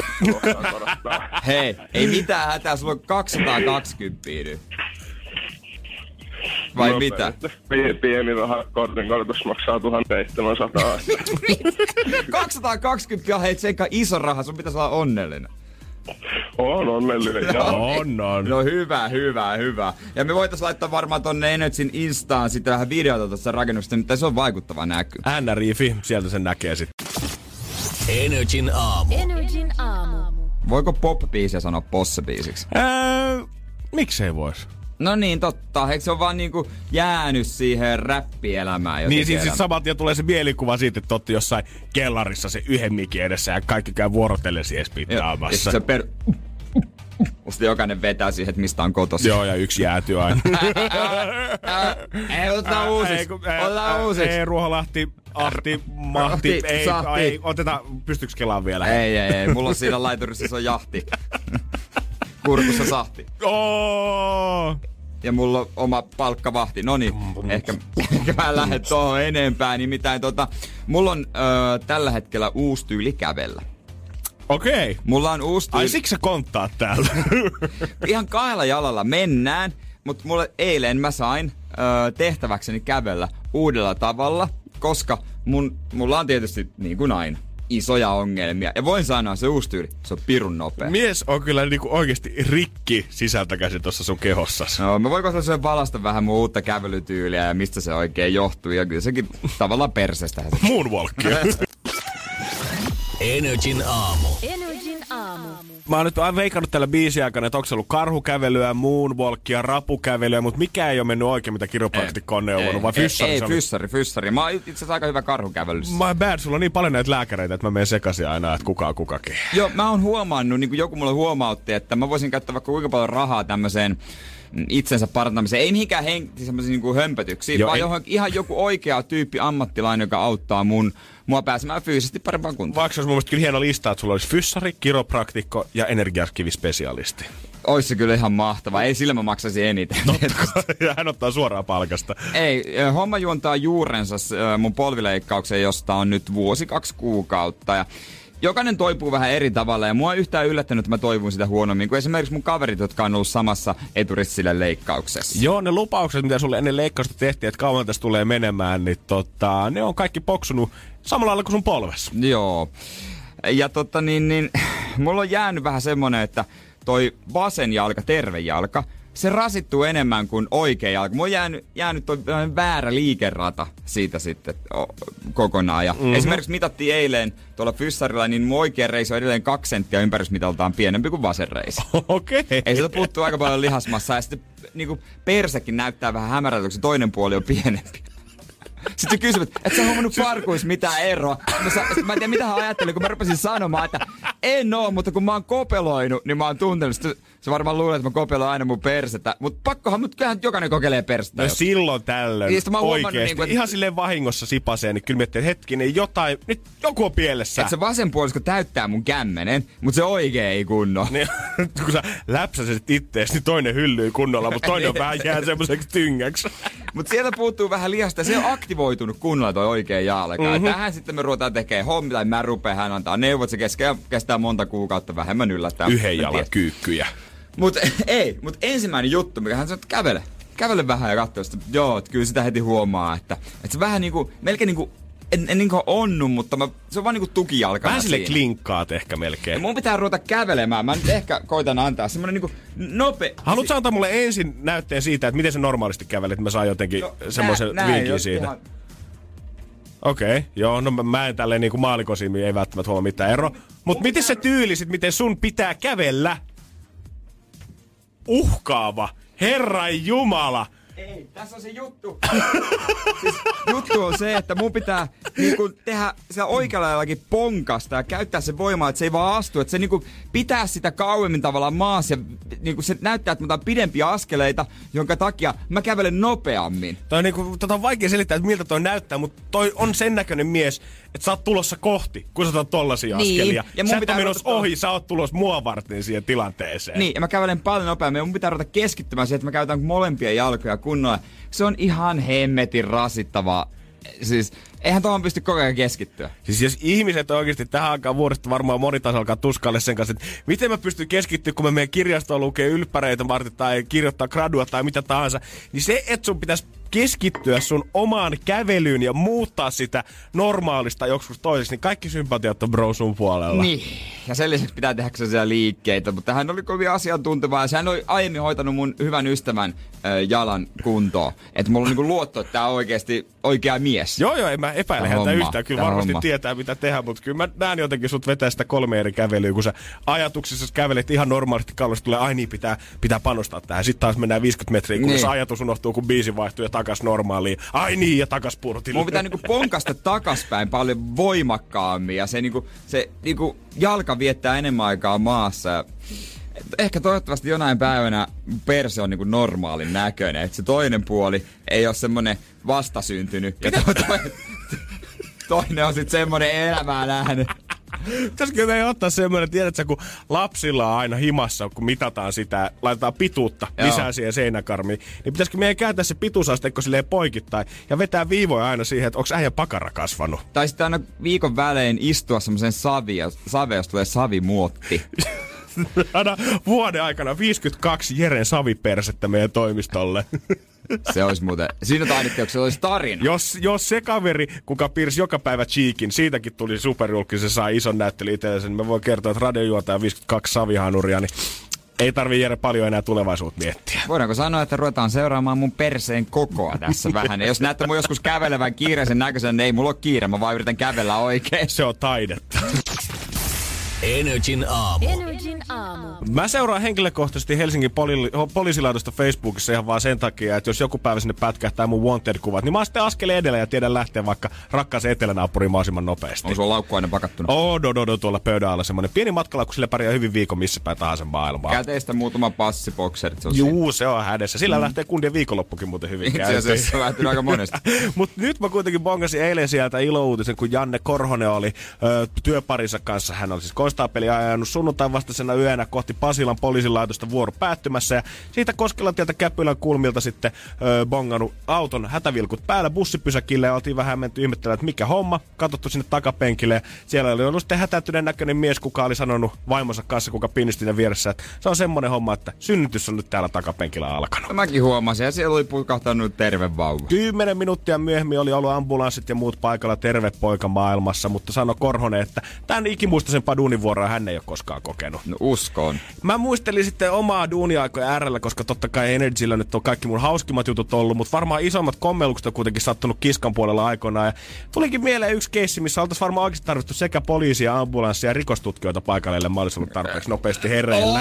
Hei, ei mitään hätää, sulla on 220 nyt. Vai No, mitä? Pieni, pieni raha, kortin korotus maksaa 1700. 220 on hei Senka iso raha, sun pitäisi olla onnellinen. On onnellinen, joo. On, on. No hyvä, hyvä, hyvä. Ja me voitais laittaa varmaan tonne Energyn Instaan sitten vähän videota tuosta rakennuksesta, mutta se on vaikuttava näky. NRIFI, sieltä sen näkee sitten. Energin aamu. Energin aamu. Voiko pop-biisiä sanoa posse-biisiksi? Öö, miksei vois? No niin, totta. Eikö se ole vaan niinku jäänyt siihen räppielämään jotenkin Niin siis elämään? saman tien tulee se mielikuva siitä, että otti jossain kellarissa se yhden mikin edessä ja kaikki käy vuorotellen siihen Ja, ja spittaamassa. sit se per... Sitten jokainen vetää siihen, että mistä on kotosi. Joo, ja yksi jäätyy aina. Ei, otetaan uusiksi. Otetaan uusiksi. Ei, Ruoholahti, Ahti, Mahti, Ahti, ei, ei, otetaan, pystyykö kelaan vielä? Ei, ei, ei. Mulla on siinä laiturissa se on jahti. Kurkussa sahti. Oh! Ja mulla on oma palkkavahti. No niin, ehkä, ehkä mä lähden tuohon enempää. Nimittäin tota, mulla on ö, tällä hetkellä uusi tyyli kävellä. Okei. Okay. Mulla on uusi tyyli. Ai siksi sä konttaat täällä. Ihan kahdella jalalla mennään, mutta mulle eilen mä sain ö, tehtäväkseni kävellä uudella tavalla, koska mun, mulla on tietysti niin kuin aina isoja ongelmia. Ja voin sanoa, se uusi tyyli, se on pirun nopea. Mies on kyllä niinku oikeesti rikki sisältä käsin tuossa sun kehossas. No, mä voin kohta sen valasta vähän mun uutta kävelytyyliä ja mistä se oikein johtuu. Ja kyllä sekin tavallaan persestä. se. Moonwalkia. Energin aamu. Aamu. Mä oon nyt aina veikannut tällä biisin aikana, että onko se ollut karhukävelyä, moonwalkia, rapukävelyä, mutta mikä ei ole mennyt oikein, mitä kiropraktikko on neuvonut, vai fyssari Ei, ei fyssari, fyssari. Mä oon itse asiassa aika hyvä karhukävelyssä. My bad, sulla on niin paljon näitä lääkäreitä, että mä menen sekaisin aina, että kuka on kukakin. Joo, mä oon huomannut, niin kuin joku mulle huomautti, että mä voisin käyttää vaikka kuinka paljon rahaa tämmöiseen mm, itsensä parantamiseen. Ei mihinkään henki semmoisiin niin hömpötyksiin, Joo, vaan ei- johon, ihan joku oikea tyyppi ammattilainen, joka auttaa mun, mua pääsemään fyysisesti parempaan kuntoon. Vaikka olisi mun mielestä kyllä hieno lista, että sulla olisi fyssari, kiropraktikko ja energiakivispesialisti. Ois se kyllä ihan mahtava. Ei sillä mä maksaisi eniten. ja hän ottaa suoraan palkasta. Ei, homma juontaa juurensa mun polvileikkaukseen, josta on nyt vuosi kaksi kuukautta. Ja jokainen toipuu vähän eri tavalla ja mua yhtään yllättänyt, että mä toivun sitä huonommin kuin esimerkiksi mun kaverit, jotka on ollut samassa eturissille leikkauksessa. Joo, ne lupaukset, mitä sulle ennen leikkausta tehtiin, että kauan tässä tulee menemään, niin tota, ne on kaikki poksunut samalla lailla kuin sun polves. Joo. Ja totta niin, niin mulla on jäänyt vähän semmonen, että toi vasen jalka, terve jalka, se rasittuu enemmän kuin oikea jalka. Mulla on jäänyt, jäänyt väärä liikerata siitä sitten kokonaan. Ja mm-hmm. Esimerkiksi mitattiin eilen tuolla fyssarilla, niin mun oikea reisi on edelleen kaksi senttiä ympärysmitaltaan pienempi kuin vasen reisi. Okei. Okay. Ei sieltä puuttuu aika paljon lihasmassaa ja sitten niinku persekin näyttää vähän hämärältä, kun se toinen puoli on pienempi. Sitten kysyy, että et sä huomannut parkuissa mitään eroa. Mä, sa- mä en tiedä, mitä hän ajatteli, kun mä rupesin sanomaan, että en oo, mutta kun mä oon kopeloinut, niin mä oon tuntenut. Sitten se varmaan luulee, että mä kopeloin aina mun persettä. Mutta pakkohan, mutta kyllähän jokainen kokeilee persettä. No jos- silloin tällöin Niin, mä oikeesti. niinku, että- Ihan silleen vahingossa sipaseen, niin kyllä miettii, että hetkinen, jotain, nyt joku on pielessä. että se vasen puolisko täyttää mun kämmenen, mutta se oikea ei kunno. Niin, kun sä läpsäset ittees, niin toinen hyllyy kunnolla, mutta toinen on vähän jää semmoiseksi tyngäksi. Mutta sieltä puuttuu vähän lihasta se on aktivoitunut kunnolla toi oikea jalka. Mm-hmm. Ja tähän sitten me ruvetaan tekemään hommia, tai mä rupean hän antaa neuvot, se kestää, kestää monta kuukautta vähemmän yllättää. Yhden jalan kyykkyjä. Mutta ei, mutta ensimmäinen juttu, mikä hän sanoi, että kävele. Kävele vähän ja katso, että joo, että kyllä sitä heti huomaa, että, että se vähän niinku, melkein niinku en, en niinku onnu, mutta mä, se on vaan niinku tukijalkana Vähän sille siinä. klinkkaat ehkä Ja melkein. mun pitää ruveta kävelemään. Mä nyt ehkä koitan antaa semmonen niinku nope... Haluatko antaa mulle ensin näytteen siitä, että miten se normaalisti kävelet, että mä saan jotenkin no, semmoisen vinkin siitä? ihan- Okei, okay, joo, no mä, mä en tälleen niinku maalikosilmiin ei välttämättä huomaa mitään ero. Mut miten se tyyli sit, miten sun pitää kävellä? Uhkaava. Herran Jumala. Ei, tässä on se juttu. siis juttu on se, että mun pitää niinku tehdä siellä oikealla laillakin ponkasta ja käyttää se voimaa, että se ei vaan astu. Että se niinku pitää sitä kauemmin tavallaan maassa ja niinku se näyttää, että mä otan pidempiä askeleita, jonka takia mä kävelen nopeammin. Toi on, niinku, tota on vaikea selittää, että miltä toi näyttää, mutta toi on sen näköinen mies, että sä oot tulossa kohti, kun sä otat tollasia Niin, askelia. ja mun sä pitää menossa ruveta- ohi, sä oot tulossa mua varten siihen tilanteeseen. Niin, ja mä kävelen paljon nopeammin ja mun pitää ruveta keskittymään siihen, että mä käytän molempia jalkoja kunnolla. Se on ihan hemmetin rasittavaa. Siis, eihän tuohon pysty koko ajan keskittyä. Siis jos ihmiset oikeasti tähän aikaan vuodesta varmaan moni taas alkaa tuskalle sen kanssa, että miten mä pystyn keskittyä, kun mä menen kirjastoon lukee ylppäreitä varten tai kirjoittaa gradua tai mitä tahansa, niin se, että sun pitäisi keskittyä sun omaan kävelyyn ja muuttaa sitä normaalista joskus toiseksi, niin kaikki sympatiat on bro sun puolella. Niin, ja sen lisäksi pitää tehdä sellaisia liikkeitä, mutta hän oli kovin asiantunteva ja hän oli aiemmin hoitanut mun hyvän ystävän äh, jalan kuntoon. Että mulla on niinku luotto, että tää on oikeasti oikea mies. Joo, joo, en mä epäile häntä homma, yhtään. Kyllä varmasti homma. tietää, mitä tehdä, mutta kyllä mä näen jotenkin sut vetää sitä kolme eri kävelyä, kun sä ajatuksessa kävelet ihan normaalisti kallosta tulee, ai niin, pitää, pitää panostaa tähän. Sitten taas mennään 50 metriä, kun Niin. se ajatus unohtuu, kun biisi vaihtuu ja takas normaaliin. Ai niin, ja takas purtille. Mun pitää niinku ponkasta takaspäin paljon voimakkaammin ja se, niinku, se niinku jalka viettää enemmän aikaa maassa. Ehkä toivottavasti jonain päivänä perse on niinku normaalin näköinen. Että se toinen puoli ei ole semmonen vastasyntynyt. Ja to, to, toinen on sitten semmonen elämää nähnyt. Pitäisikö meidän ottaa semmoinen, tiedätkö, kun lapsilla on aina himassa, kun mitataan sitä, laitetaan pituutta Joo. lisää siihen seinäkarmiin, niin pitäisikö meidän kääntää se pituusasteikko silleen poikittain ja vetää viivoja aina siihen, että onko äijä pakara kasvanut. Tai sitten aina viikon välein istua semmoisen savi, save, jos tulee savimuotti. Vuoden aikana 52 Jeren savipersettä meidän toimistolle. Se olisi muuten, siinä taidettiin, se olisi tarina. jos, jos se kaveri, kuka piirsi joka päivä cheekin, siitäkin tuli superjulkki, se saa ison näyttely itsellensä, niin mä voin kertoa, että radiojuontaja 52 savihanuria, niin ei tarvi Jere paljon enää tulevaisuutta miettiä. Voidaanko sanoa, että ruvetaan seuraamaan mun perseen kokoa tässä vähän? Ja jos näette mun joskus kävelevän kiireisen näköisen, niin ei mulla ole kiire, mä vaan yritän kävellä oikein. Se on taidetta. Energin aamu. Energin aamu. Mä seuraan henkilökohtaisesti Helsingin poli- poliisilaitosta Facebookissa ihan vaan sen takia, että jos joku päivä sinne pätkähtää mun wanted-kuvat, niin mä oon sitten askeleen edellä ja tiedän lähteä vaikka rakkaaseen etelänaapuriin mahdollisimman nopeasti. On sulla laukku aina pakattuna? Oh, do, do, do, tuolla pöydän alla semmonen pieni matkalla, kun sille pärjää hyvin viikon missä päin tahansa maailmaa. Käteistä muutama passibokserit. Se on siinä. Juu, se on hädessä. Sillä mm. lähtee kundien viikonloppukin muuten hyvin Itse asiassa se on lähtenyt aika monesta. Mutta nyt mä kuitenkin bongasin eilen sieltä ilouutisen, kun Janne Korhonen oli ö, työparinsa kanssa. Hän oli siis konstaapeli ajanut sunnuntain vastaisena yönä kohti Pasilan poliisilaitosta vuoro päättymässä. Ja siitä Koskelantieltä Käpylän kulmilta sitten ö, bongannut auton hätävilkut päällä bussipysäkille. Ja oltiin vähän menty ihmettelemään, että mikä homma. Katsottu sinne takapenkille. Ja siellä oli ollut sitten hätäytyneen näköinen mies, kuka oli sanonut vaimonsa kanssa, kuka pinnisti vieressä, että se on semmoinen homma, että synnytys on nyt täällä takapenkillä alkanut. Mäkin huomasin, ja siellä oli pukahtanut terve vauva. Kymmenen minuuttia myöhemmin oli ollut ambulanssit ja muut paikalla terve poika maailmassa, mutta sano Korhonen, että tämän ikimuistaisen paduunin vuoroa hän ei ole koskaan kokenut. No uskoon. Mä muistelin sitten omaa duuniaikoja äärellä, koska totta kai Energyllä nyt on kaikki mun hauskimmat jutut ollut, mutta varmaan isommat kommellukset on kuitenkin sattunut kiskan puolella aikoinaan. Ja tulikin mieleen yksi keissi, missä oltaisiin varmaan oikeasti tarvittu sekä poliisia, ambulanssia ja rikostutkijoita paikalle, ellei mä olisi ollut tarpeeksi nopeasti hereillä.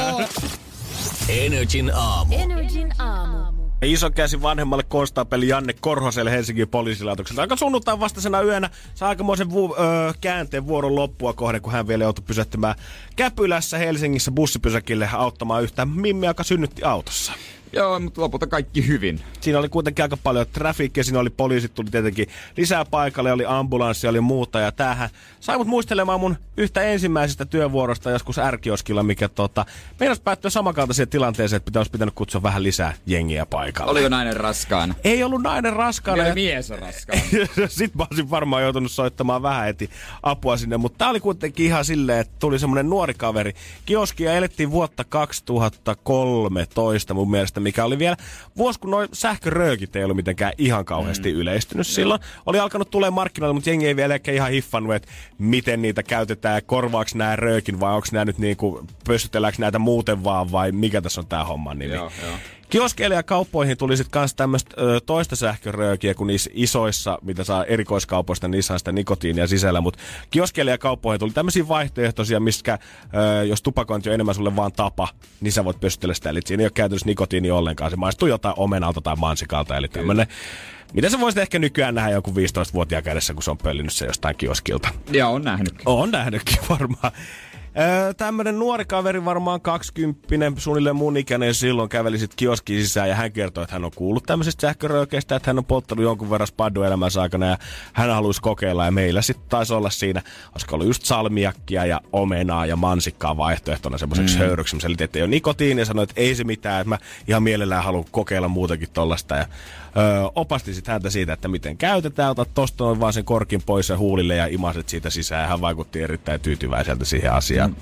Energin aamu. Energin aamu. Iso käsi vanhemmalle konstaapeli Janne Korhoselle Helsingin poliisilaitokselta. Aika sunnuntain vastaisena yönä saa aikamoisen vu- öö, käänteen vuoron loppua kohden, kun hän vielä joutui pysähtymään Käpylässä Helsingissä bussipysäkille auttamaan yhtä mimmiä, joka synnytti autossa. Joo, mutta lopulta kaikki hyvin. Siinä oli kuitenkin aika paljon trafiikkia, siinä oli poliisit, tuli tietenkin lisää paikalle, oli ambulanssi, oli muuta. Ja tämähän sai mut muistelemaan mun yhtä ensimmäisestä työvuorosta joskus ärkioskilla, mikä tota, meinas päättyä samankaltaiseen tilanteeseen, että pitäisi pitänyt kutsua vähän lisää jengiä paikalle. Oli jo nainen raskaana. Ei ollut nainen raskaana. Oli ja- mies on raskaana. Sitten mä olisin varmaan joutunut soittamaan vähän heti apua sinne, mutta tää oli kuitenkin ihan silleen, että tuli semmonen nuori kaveri. Kioskia elettiin vuotta 2013 mun mielestä, mikä oli vielä vuosi, kun noin sähköröökit ei ollut mitenkään ihan kauheasti mm. yleistynyt silloin. Oli alkanut tulee markkinoille, mutta jengi ei vielä ehkä ihan hiffannut, että miten niitä käytetään, korvaaks nämä röökin vai onko nämä nyt niinku, pössytelläänkö näitä muuten vaan vai mikä tässä on tämä homman nimi. Joo, joo. Kioskeille ja kauppoihin tuli sitten kans tämmöistä toista sähköröökiä kuin niissä isoissa, mitä saa erikoiskaupoista, niissä on sitä nikotiinia sisällä. Mutta kioskeille ja kauppoihin tuli tämmöisiä vaihtoehtoisia, miskä ö, jos tupakointi on enemmän sulle vaan tapa, niin sä voit pystytellä sitä. Eli siinä ei ole käytännössä nikotiini ollenkaan. Se maistuu jotain omenalta tai mansikalta. Eli tämmönen, mitä sä voisit ehkä nykyään nähdä joku 15-vuotiaan kädessä, kun se on pöllinyt se jostain kioskilta? Ja on nähnytkin. On nähnytkin varmaan. Öö, tämmönen nuori kaveri, varmaan 20 suunnilleen mun ikäinen silloin käveli sit kioskiin sisään ja hän kertoi, että hän on kuullut tämmöisestä sähköröökeistä, että hän on polttanut jonkun verran spaddu elämänsä aikana ja hän haluaisi kokeilla ja meillä sitten taisi olla siinä, olisiko ollut just salmiakkia ja omenaa ja mansikkaa vaihtoehtona semmoiseksi mm. höyryksi. Mä selitin, että ei ole nikotiinia ja sanoin, että ei se mitään, että mä ihan mielellään haluan kokeilla muutakin tollasta ja öö, opasti sitten häntä siitä, että miten käytetään. Otat tosta noin vaan sen korkin pois ja huulille ja imaset siitä sisään. Hän vaikutti erittäin tyytyväiseltä siihen asiaan. Mm.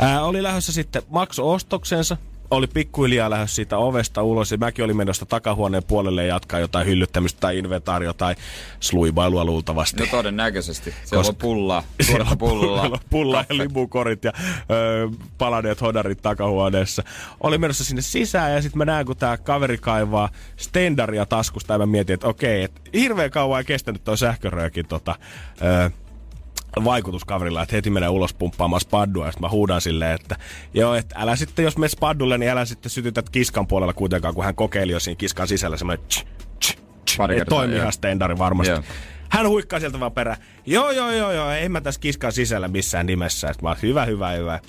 Ää, oli lähdössä sitten makso ostoksensa, oli pikkuhiljaa lähdössä siitä ovesta ulos ja mäkin olin menossa takahuoneen puolelle ja jatkaa jotain hyllyttämistä tai inventaario tai sluibailua luultavasti. No todennäköisesti. Siellä Koska- on pullaa. Siellä pullaa. on pulla ja limukorit ja öö, palaneet hodarit takahuoneessa. Oli menossa sinne sisään ja sitten mä näen, kun tää kaveri kaivaa stendaria taskusta ja mä mietin, että okei, että hirveän kauan ei kestänyt toi sähköröökin tota, öö, vaikutus kaverilla, että heti menee ulos pumppaamaan spaddua, ja sitten mä huudan silleen, että joo, että älä sitten, jos menet spaddulle, niin älä sitten sytytät kiskan puolella kuitenkaan, kun hän kokeili jo siinä kiskan sisällä semmoinen tsch, tsch, tsch, Pari ei kertaa, toimi joo. ihan stendari varmasti. Joo. Hän huikkaa sieltä vaan perään. Joo, joo, joo, joo, en mä tässä kiskan sisällä missään nimessä. Sitten mä oon, hyvä, hyvä, hyvä.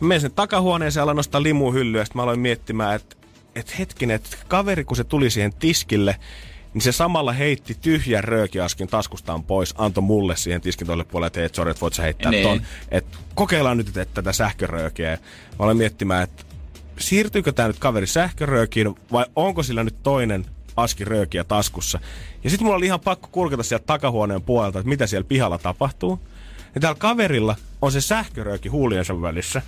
Mä menin sinne takahuoneeseen, aloin nostaa limuhyllyä, sitten mä aloin miettimään, että et hetkinen, että kaveri kun se tuli siihen tiskille, niin se samalla heitti tyhjän röökiaskin taskustaan pois, antoi mulle siihen tiskin toiselle puolelle, että hei, et sorry, että voit sä heittää Niin. ton. Että kokeillaan nyt että tätä sähköröökiä. Mä aloin miettimään, että siirtyykö tämä nyt kaveri sähköröökiin vai onko sillä nyt toinen aski röökiä taskussa. Ja sitten mulla oli ihan pakko kurkata sieltä takahuoneen puolelta, että mitä siellä pihalla tapahtuu. Ja täällä kaverilla on se sähkörööki huuliensa välissä.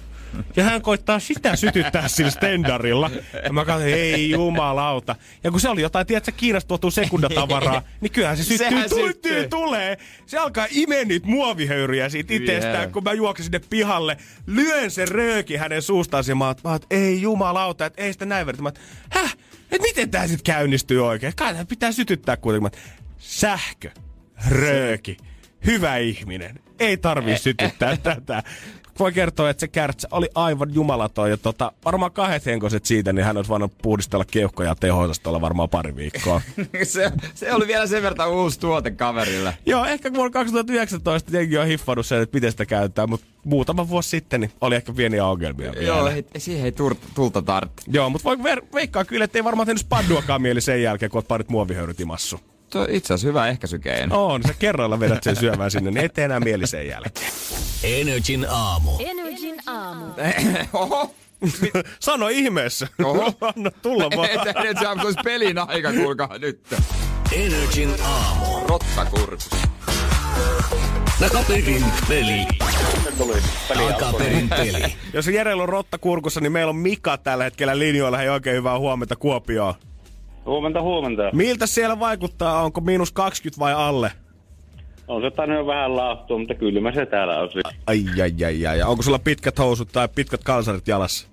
Ja hän koittaa sitä sytyttää sillä stendarilla. Ja mä katsoin, ei jumalauta. Ja kun se oli jotain, tiedätkö, Kiinasta tuotu sekundatavaraa, niin kyllähän se syttyy, Sehän syttyy, syttyy. tulee. Se alkaa imeä niitä muovihöyryjä siitä itsestään, Yeah. kun mä juoksin sinne pihalle. Lyön sen rööki hänen suustaan ja mä oon, mä että ei jumalauta, että ei sitä näin verta. Mä häh? Et miten tää sitten käynnistyy oikein? Kai tää pitää sytyttää kuitenkin. Sähkö, rööki, hyvä ihminen. Ei tarvii sytyttää tätä. Voi kertoa, että se kärtsä oli aivan jumalaton. Ja tota, varmaan kahdet henkoset siitä, niin hän olisi voinut puhdistella keuhkoja tehoisastolla varmaan pari viikkoa. se, se oli vielä sen verran uusi tuote kaverille. Joo, ehkä vuonna 2019 jengi on hiffannut sen, että miten sitä käytetään, mutta muutama vuosi sitten niin oli ehkä pieniä ongelmia vielä. Joo, ei, siihen ei tur, tulta tartti. Joo, mutta voi ver- veikkaa kyllä, että ei varmaan tehnyt spadduakaan mieli sen jälkeen, kun oot parit muovihöyryt imassu. Tuo itse asiassa hyvä ehkäisykeino. On, sä kerralla vedät sen syömään sinne, niin ettei enää mieli sen jälkeen. Energin aamu. Energin aamu. Oho! Sano ihmeessä. Oho. Anna tulla vaan. Että nyt se olisi pelin aika, kuulkaa nyt. Energin aamu. Rottakurkus. Takaperin peli. Takaperin peli. Jos Jerellä on rotta kurkussa, niin meillä on Mika tällä hetkellä linjoilla. Hei oikein hyvää huomenta Kuopioon. Huomenta, huomenta. Miltä siellä vaikuttaa? Onko miinus 20 vai alle? On se tainnut jo vähän laahtua, mutta kylmä se täällä on. Ai, ai, ai, ai. Onko sulla pitkät housut tai pitkät kalsarit jalassa?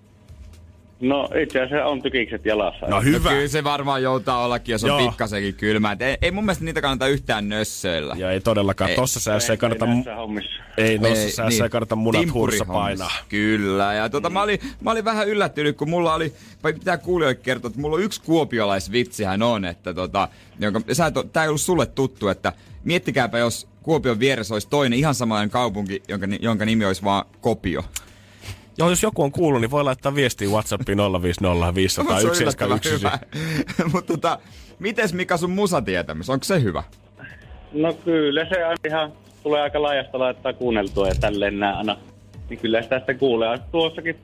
No itse asiassa on tykikset jalassa. No No hyvä. kyllä se varmaan joutaa ollakin, jos on Joo. pikkasenkin kylmä. Et ei, ei mun mielestä niitä kannata yhtään nössöillä. Ja ei todellakaan. Ei. Tossa säässä ei kannata... näissä hommissa. Ei noissa Ei, säässä ei kannata munat hurssa Timppurihommissa. painaa. Kyllä, ja tota, mä, olin, mä olin vähän yllättynyt, kun mulla oli, vai pitää kuulijoille kertoa, että mulla on yksi kuopiolaisvitsihän on, että tota, jonka, sä et, tää ei ollut sulle tuttu, että miettikääpä, jos Kuopion vieressä olisi toinen ihan samanlainen kaupunki, jonka, jonka nimi olisi vaan Kopio. Joo, jos joku on kuullut, niin voi laittaa viestiä WhatsAppiin 050 500 Se on yllättävän 171. hyvä. Mutta tota, mites Mika sun musatietämys, onko se hyvä? No kyllä se on ihan, tulee aika laajasta laittaa kuunneltua ja tälleen nää aina. Niin kyllä sitä sitten kuulee. Tuossakin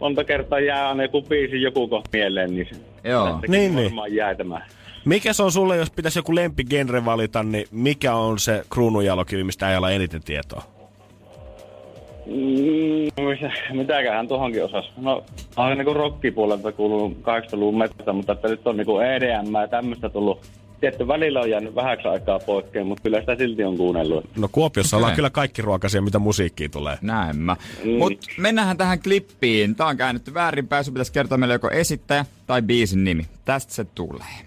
monta kertaa jää aina joku biisi joku kohta mieleen, niin se Joo. Niin, niin. varmaan jää tämä. Mikä se on sulle, jos pitäisi joku lempigenre valita, niin mikä on se kruununjalokivi, mistä ei ole eniten tietoa? Mm, mitä- mitäköhän tuohonkin osas? No, on niinku rockipuolelta kuulunut 80-luvun metä, mutta että nyt on niinku EDM ja tämmöistä tullut. Tietty välillä on jäänyt vähäksi aikaa poikkeen, mutta kyllä sitä silti on kuunnellut. No Kuopiossa ollaan Okei. kyllä kaikki ruokaisia, mitä musiikkiin tulee. Näin mä. Mm. Mut mennään tähän klippiin. Tää on käännetty väärinpäin. Sun pitäisi kertoa meille joko esittäjä tai biisin nimi. Tästä se tulee.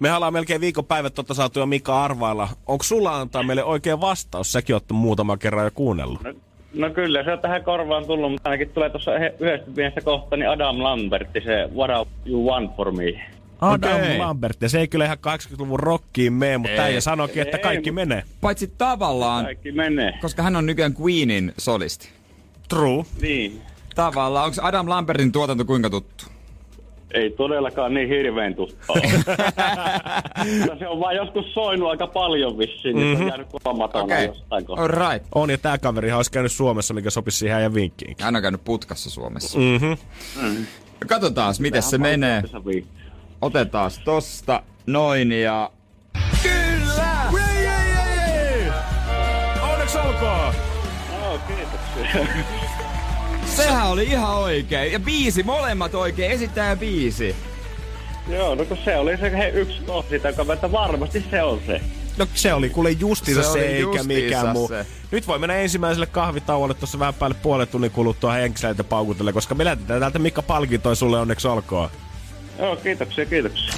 Me ollaan melkein viikonpäivät totta saatu jo Mika arvailla. Onko sulla antaa meille oikea vastaus? Säkin oot muutaman kerran jo kuunnellut. No kyllä, se on tähän korvaan tullut, mutta ainakin tulee tuossa pienestä kohta, niin Adam Lambertti, se What You Want For Me. Adam Okei. Lambert. Ja se ei kyllä ihan 80-luvun rockiin mene, mutta Ei. äijä sanoikin, että Ei, kaikki mut- menee. Paitsi tavallaan, Kaikki menee. koska hän on nykyään Queenin solisti. True. Niin. Tavallaan, onko Adam Lambertin tuotanto kuinka tuttu? Ei todellakaan niin hirveän tuttua. Mutta se on vaan joskus soinut aika paljon vissiin, niin se on jäänyt kuvamatona Okei, jostain kohtaa. alright. On, ja tää kaveri olisi käynyt Suomessa, mikä sopisi siihen ja vinkkiin. Hän on käynyt putkassa Suomessa. Mhm. Katsotaan, miten se menee. Otetaan tosta noin ja... Kyllä! Jei, jei, jei, jei! Onneksi olkoon! Joo, kiitoksia. Sehän oli ihan oikein. Ja biisi, molemmat oikein. Esittäjä biisi. Joo, no kun se oli se he, yksi kohta siitä, joka että varmasti se on se. No se oli kuule justiinsa Se se, oli eikä justiinsa mikään muu. se. Nyt voi mennä ensimmäiselle kahvitauolle tuossa vähän päälle puolen tunnin kuluttua henkseltä paukutelle, koska me lähdetään täältä Mikka palkintoi sulle onneksi olkoon. Joo, kiitoksia, kiitoksia.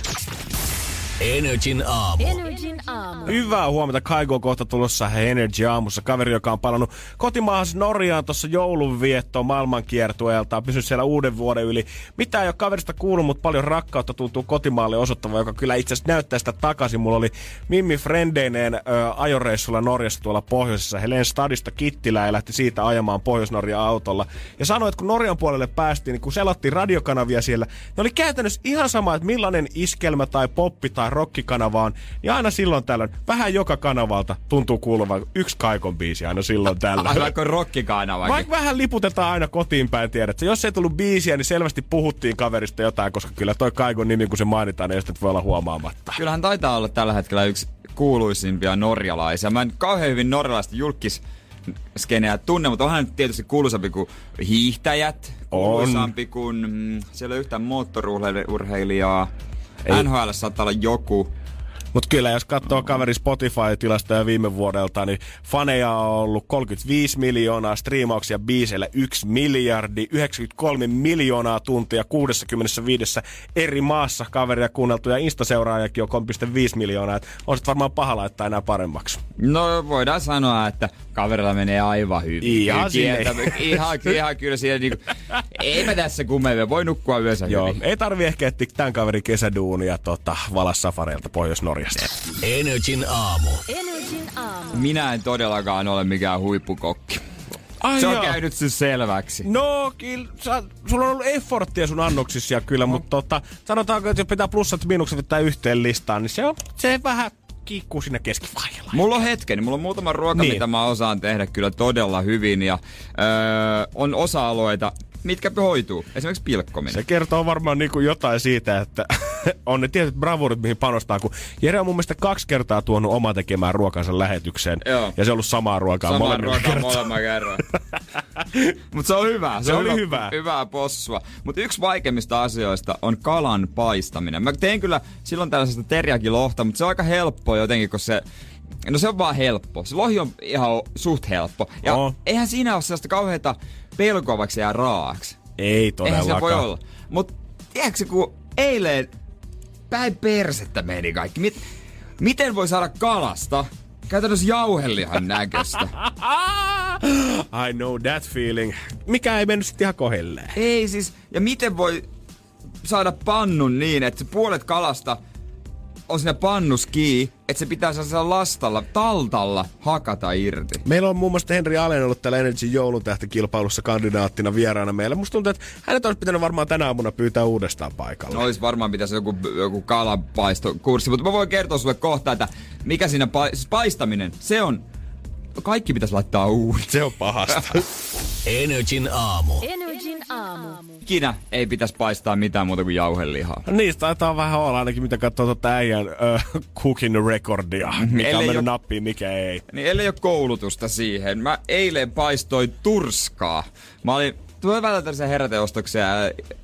Energin aamu. Energin aamu. Hyvää huomenta, Kaigo on kohta tulossa Energy aamussa. Kaveri, joka on palannut kotimaahan Norjaan tuossa joulunviettoon maailmankiertueelta, on pysynyt siellä uuden vuoden yli. Mitä ei ole kaverista kuullut, mutta paljon rakkautta tuntuu kotimaalle osoittava, joka kyllä itse asiassa näyttää sitä takaisin. Mulla oli Mimmi Frendeineen ö, ajoreissulla Norjassa tuolla pohjoisessa. He lensi stadista Kittilään ja lähti siitä ajamaan Pohjois-Norjan autolla. Ja sanoi, että kun Norjan puolelle päästiin, niin kun selattiin radiokanavia siellä, ne oli käytännössä ihan sama, että millainen iskelmä tai poppi tai rockikanava on, niin aina silloin tällöin, vähän joka kanavalta tuntuu kuuluvan yksi kaikon biisi aina silloin tällöin. Aivan kuin rockikanavakin. Vaikka vähän liputetaan aina kotiin päin, tiedät. Jos ei tullut biisiä, niin selvästi puhuttiin kaverista jotain, koska kyllä toi kaikon nimi, kun se mainitaan, niin sitä voi olla huomaamatta. Kyllähän taitaa olla tällä hetkellä yksi kuuluisimpia norjalaisia. Mä en kauhean hyvin norjalaista julkis skeneä tunne, mutta onhan tietysti kuuluisampi kuin hiihtäjät, kuuluisampi kuin, mm, siellä ei yhtään moottorurheilijaa. NHL saattaa olla joku. Mutta kyllä, jos katsoo kaveri Spotify-tilastoja viime vuodelta, niin faneja on ollut 35 miljoonaa, striimauksia biiseillä 1 miljardi, 93 miljoonaa tuntia 65 eri maassa kaveria kuunneltu ja Insta-seuraajakin on 3,5 miljoonaa. Et on sit varmaan paha laittaa enää paremmaksi. No voidaan sanoa, että kaverilla menee aivan hyvin. Ihan kieltä- ihan, ihan kyllä siellä niinku, ei mä tässä kummemmin, voi nukkua yössä Joo, hyvin. ei tarvi ehkä etsiä tämän kaverin kesäduunia tota, Valassafareilta Pohjois-Norjasta. Energin aamu. Energin aamu. Minä en todellakaan ole mikään huippukokki. Ai Se on joo. käynyt siis selväksi. No, kyllä, sä, sulla on ollut efforttia sun annoksissa kyllä, mutta tota, sanotaanko, että jos pitää plussat ja miinukset vetää yhteen listaan, niin se on se vähän kiikkuu siinä keskivaiheella. Mulla on hetken, mulla on muutama ruoka, Niin. mitä mä osaan tehdä kyllä todella hyvin ja öö, on osa-alueita, mitkä hoituu. Esimerkiksi pilkkominen. Se kertoo varmaan niinku jotain siitä, että on ne tietyt bravurit, mihin panostaa, kun Jere on mun mielestä kaksi kertaa tuonut oma tekemään ruokansa lähetykseen. Joo. Ja se on ollut samaa ruokaa Samaa ruokaa kertaa. molemmat kerran. Mutta se on hyvä. Se, Se on oli hyvä, hyvää. Hyvää possua. Mutta yksi vaikeimmista asioista on kalan paistaminen. Mä teen kyllä silloin tällaisesta teriakilohta, mutta se on aika helppoa jotenkin, kun se... No se on vaan helppo. Se lohi on ihan suht helppo. Ja Oo. eihän siinä ole sellaista kauheata se jää raaaksi. Ei Eihän todellakaan. se voi olla. Mutta tiedätkö, kun eilen päin persettä meni kaikki. Mit, miten voi saada kalasta käytännössä jauhelihan näköistä? I know that feeling. Mikä ei mennyt sitten ihan kohilleen. Ei siis, ja miten voi saada pannun niin, että se puolet kalasta on siinä pannus kiinni, että se pitää sellaisella lastalla, taltalla hakata irti. Meillä on muun muassa Henri Allen ollut täällä Energy joulutähtikilpailussa kandidaattina vieraana meillä. Musta tuntuu, että hänet olisi pitänyt varmaan tänä aamuna pyytää uudestaan paikalle. No olisi varmaan pitäisi joku, joku kalapaistokurssi, mutta mä voin kertoa sulle kohta, että mikä siinä pa- siis paistaminen, se on, kaikki pitäisi laittaa uudestaan. Se on pahasta. Energin aamu. Energin aamu. Ikinä ei pitäisi paistaa mitään muuta kuin jauhelihaa. No Niistä taitaa vähän olla ainakin, mitä katsoo tuota äijän uh, cooking recordia. Mikä Ellei on mennyt jo- nappiin, mikä ei. Niin ellei ole koulutusta siihen. Mä eilen paistoin turskaa. Mä olin Tulee välillä tällaisia heräteostoksia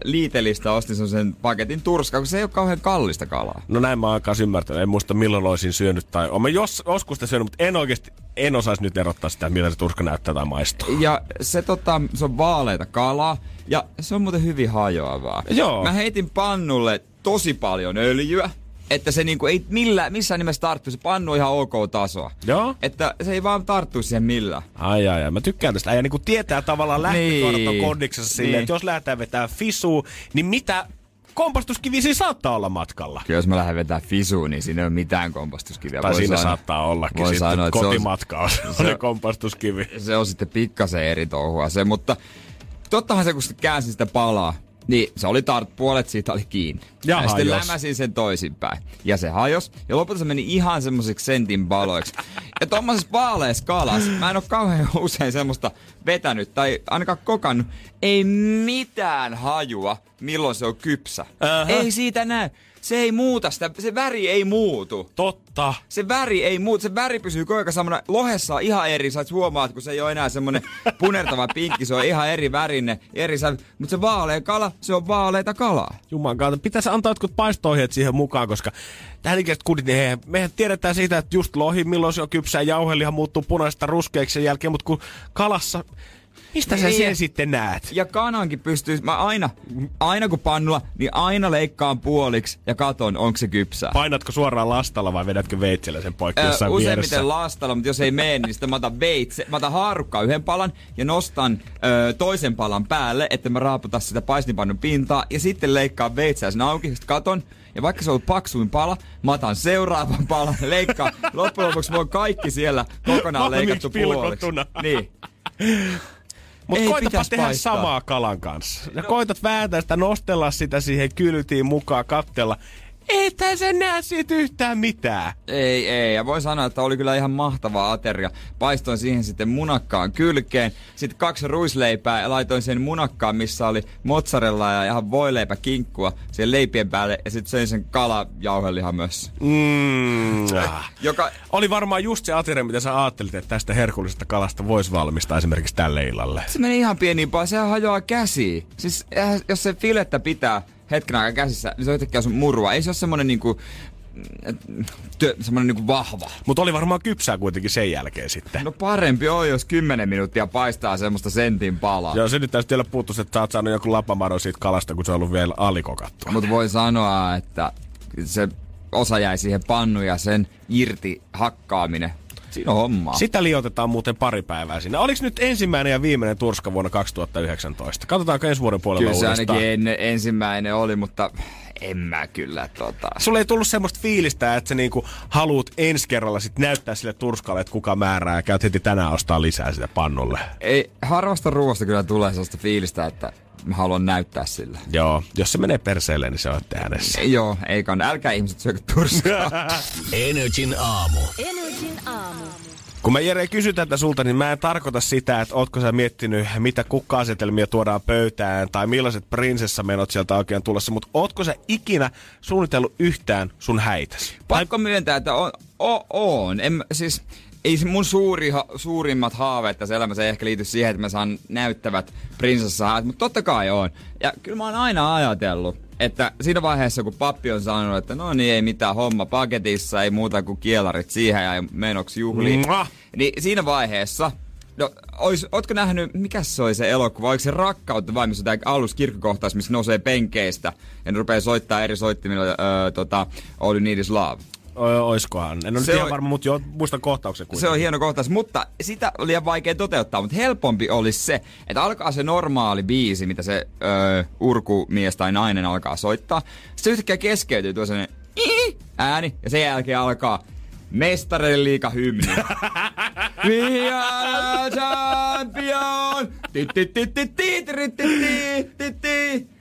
liitelistä ostin sen paketin turskaa, kun se ei ole kauhean kallista kalaa. No näin mä oon ymmärtänyt. En muista milloin olisin syönyt tai... Olen jos, joskus sitä syönyt, mutta en oikeasti, en osaisi nyt erottaa sitä, miltä se turska näyttää tai maistuu. Ja se, tota, se on vaaleita kalaa ja se on muuten hyvin hajoavaa. Joo. Mä heitin pannulle tosi paljon öljyä, että se niinku ei millään, missään nimessä tarttu. Se pannu ihan ok tasoa. Joo. Että se ei vaan tarttu siihen millään. Ai ai ai, mä tykkään tästä. Ja niin tietää tavallaan lähtökohdat on Niin. silleen, Niin. että jos lähdetään vetää fisua, niin mitä kompastuskivi siinä saattaa olla matkalla? Kyllä jos mä lähden vetää fisuun, niin siinä ei ole mitään kompastuskiviä. Tai Voi siinä sanoa- saattaa ollakin voi sitten sanoa, se on- kotimatka on se se on- kompastuskivi. se on sitten pikkasen eri touhua se, mutta tottahan se, kun se käänsin sitä palaa, niin se oli tart, puolet siitä oli kiinni. Ja ja sitten lämäsin sen toisinpäin. Ja se hajos. Ja lopulta se meni ihan semmoiseksi sentin paloiksi. Ja tommosessa vaaleessa kalassa, mä en oo kauhean usein semmoista vetänyt tai ainakaan kokannut. Ei mitään hajua, milloin se on kypsä. Ähä. Ei siitä näy. Se ei muuta sitä, se väri ei muutu. Totta. Se väri ei muutu, se väri pysyy koko ajan samana. Lohessa on ihan eri, sä huomaat, kun se ei ole enää semmonen punertava pinkki, se on ihan eri värinen, eri sävy. Mutta se vaalea kala, se on vaaleita kalaa. Juman kautta. Pitäisi antaa jotkut paisto siihen mukaan, koska tähän ikäiset kudit, niin he, mehän tiedetään siitä, että just lohi, milloin se on kypsää, jauheliha muuttuu punaisesta ruskeaksi sen jälkeen, mutta kun kalassa, mistä sä Niin. sen sitten näet? Ja kanankin pystyy, mä aina, aina kun pannulla, niin aina leikkaan puoliksi ja katon, onko se kypsää. Painatko suoraan lastalla vai vedätkö veitsellä sen poikki Ö, jossain vieressä? useimmiten lastalla, mutta jos ei mene, niin sitten mä otan veitse, mä otan haarukkaa yhden palan ja nostan ö, toisen palan päälle, että mä raaputan sitä paistinpannun pintaa ja sitten leikkaan veitsellä sen auki, sitten katon. Ja vaikka se on ollut paksuin pala, mä otan seuraavan palan, leikkaan. Loppujen lopuksi mulla on kaikki siellä kokonaan Valmiiksi leikattu puoliksi. Niin. Mutta koitapa tehdä paistaa. samaa kalan kanssa. Ja koitat vääntää sitä, nostella sitä siihen kyltiin mukaan, kattella. Ethän sä näe siitä yhtään mitään. Ei, ei. Ja voi sanoa, että oli kyllä ihan mahtava ateria. Paistoin siihen sitten munakkaan kylkeen. Sitten kaksi ruisleipää ja laitoin sen munakkaan, missä oli mozzarella ja ihan voileipä kinkkua siihen leipien päälle. Ja sitten söin sen kalajauhelihan myös. Mm. Joka, Oli varmaan just se ateria, mitä sä ajattelit, että tästä herkullisesta kalasta voisi valmistaa esimerkiksi tälle illalle. se meni ihan pieniin paljon. Sehän hajoaa käsiin. Siis eihän- jos se filettä pitää hetken aikaa käsissä, niin se on yhtäkkiä sun murua. Ei se ole semmonen niinku, mm, työ, semmonen niinku vahva. Mutta oli varmaan kypsää kuitenkin sen jälkeen sitten. No parempi on, jos 10 minuuttia paistaa semmoista sentin palaa. Joo, se nyt täytyy vielä puuttua, että sä oot saanut joku lapamaro siitä kalasta, kun se on ollut vielä alikokattua. Mutta voi sanoa, että se osa jäi siihen pannuun ja sen irti hakkaaminen. Siinä on hommaa. Sitä liotetaan muuten pari päivää siinä. Oliko nyt ensimmäinen ja viimeinen turska vuonna 2019? Katsotaanko ensi vuoden puolella Kyllä se uudestaan. ainakin en, ensimmäinen oli, mutta en mä kyllä tota... Sulle ei tullut semmoista fiilistä, että sä niinku haluut ensi kerralla sit näyttää sille turskalle, että kuka määrää ja käyt heti tänään ostaa lisää sitä pannulle. Ei, harvasta ruoasta kyllä tulee sellaista fiilistä, että mä haluan näyttää sille. Joo, jos se menee perseelle, niin se on äänessä. Joo, ei kann. Älkää ihmiset syökö turskaa. Energin aamu. Energin aamu. Kun mä Jere kysyn tätä sulta, niin mä en tarkoita sitä, että ootko sä miettinyt, mitä kukka-asetelmia tuodaan pöytään tai millaiset prinsessamenot sieltä oikein tulossa, mutta ootko sä ikinä suunnitellut yhtään sun häitäsi? Pakko myöntää, että on. O, on. En, siis, ei se mun suuri, suurimmat haaveet tässä elämässä ei ehkä liity siihen, että mä saan näyttävät prinsessahaat, mutta totta kai on. Ja kyllä mä oon aina ajatellut, että siinä vaiheessa, kun pappi on sanonut, että no niin, ei mitään homma paketissa, ei muuta kuin kielarit siihen ja menoksi juhliin. Mua! Niin siinä vaiheessa, no ois, ootko nähnyt, mikä se oli se elokuva, oliko se rakkautta vai missä tämä alus kirkkokohtaus, missä nousee penkeistä ja ne rupeaa soittaa eri soittimilla öö, tota, All You Need Is Love. Oiskohan? En ole Se ihan on- varma, mutta joo, muistan kohtauksen kuitenkin. Se on hieno kohtaus, mutta sitä oli liian vaikea toteuttaa, mutta helpompi olisi se, että alkaa se normaali biisi, mitä se öö, urkumies tai nainen alkaa soittaa. Se yhtäkkiä keskeytyy tuo ääni ja sen jälkeen alkaa mestareiden liiga hymni. We are champion! Ti, ti, ti, ti, ti, ti, ti, ti, ti, ti, ti.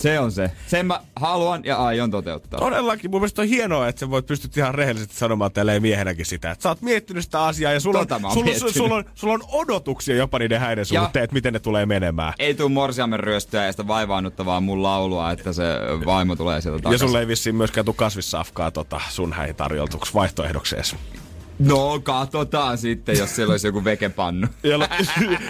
Se on se. Sen mä haluan ja aion toteuttaa. Todellakin, mun mielestä on hienoa, että sä voit pystyt ihan rehellisesti sanomaan tälleen miehenäkin sitä. Että sä oot miettinyt sitä asiaa ja sulla, Tota on, sulla, miettinyt. sulla, on, sulla on odotuksia jopa niiden häiden Ja- suhteen, että miten ne tulee menemään. Ei tuu morsiamen ryöstöä ja sitä vaivaannuttavaa mun laulua, että se vaimo tulee sieltä Ja takaisin. sulle ei vissiin myöskään tuu kasvissafkaa tota sun häihin tarjoltuksi vaihtoehdokseesi. No, katsotaan sitten, jos siellä olisi joku vekepannu. Siellä on,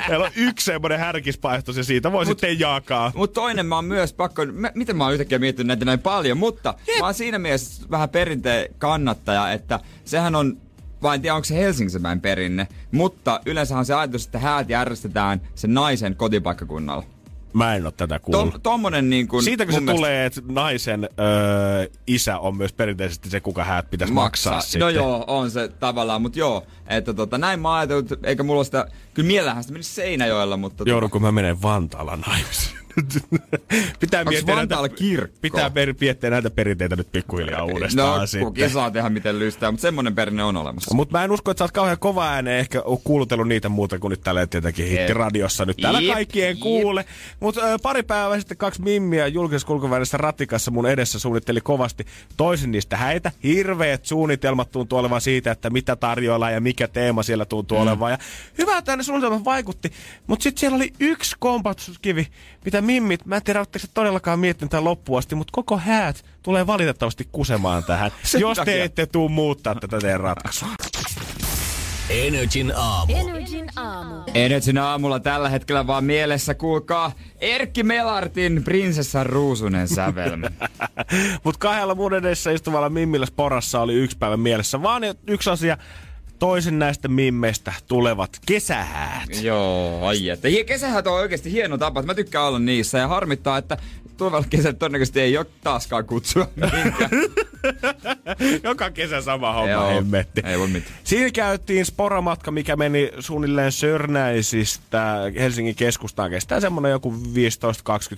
siellä on yksi semmoinen härkispaihtos ja siitä voi Mut, sitten jakaa. Mutta toinen mä oon myös pakko, mä, miten mä oon yhtäkkiä miettinyt näitä näin paljon, mutta mä oon siinä mielessä vähän perinteen kannattaja, että sehän on vai en tiedä, onko se Helsingissä päin perinne, mutta yleensä on se ajatus, että häät järjestetään sen naisen kotipaikkakunnalla. Mä en oo tätä kuullut. Tom, tommonen niin kuin... Siitä kun se mielestä- tulee, että naisen öö, isä on myös perinteisesti se, kuka häät pitäisi maksaa, maksaa sitten. No joo, on se tavallaan, mutta joo, että tota, näin mä ajatellut, eikä mulla ole sitä, kyllä mielellähän sitä menisi Seinäjoella, mutta... Joudunko mä menen Vantaalla naimisiin? pitää miettiä Vantaalla kirkko? Pitää per, miettiä näitä perinteitä nyt pikkuhiljaa uudestaan No, sitten. kukin saa tehdä miten lystää, mutta semmonen perinne on olemassa. Mutta mä en usko, että sä oot kauhean kova ääneen ehkä kuulutellut niitä muuta kuin nyt tällä tietenkin hittiradiossa. Nyt täällä Jep, kaikkien jep. kuule. Mutta pari päivää sitten kaksi mimmiä julkisessa kulkuvälissä ratikassa mun edessä suunnitteli kovasti toisin niistä häitä. Hirveät suunnitelmat tuntuu olevan siitä, että mitä tarjoillaan ja mikä teema siellä tuntuu mm. olevan. Ja hyvä, että ne suunnitelmat vaikutti. Mutta sitten siellä oli yksi kompastuskivi, mitä mimmit, mä en tiedä, oletteko se todellakaan miettinyt tämän loppuun asti, mutta koko häät tulee valitettavasti kusemaan tähän, jos te takia. ette tuu muuttaa tätä teidän ratkaisua. Energin aamu. Energin aamu. Energin aamulla tällä hetkellä vaan mielessä, kuulkaa, Erkki Melartin prinsessan ruusunen sävelmä. Mutta kahdella mun edessä istuvalla Mimmillä Sporassa oli yksi päivä mielessä. Vaan yksi asia, toisen näistä mimmeistä tulevat kesähäät. Joo, ai että. Kesähän on oikeasti hieno tapa, että mä tykkään olla niissä ja harmittaa, että tulevalla kesällä todennäköisesti ei ole taaskaan kutsua. Joka kesä sama homma, Joo, hemmetti. ei voi mitään. Siinä käytiin sporamatka, mikä meni suunnilleen Sörnäisistä Helsingin keskustaan. Kestää semmonen joku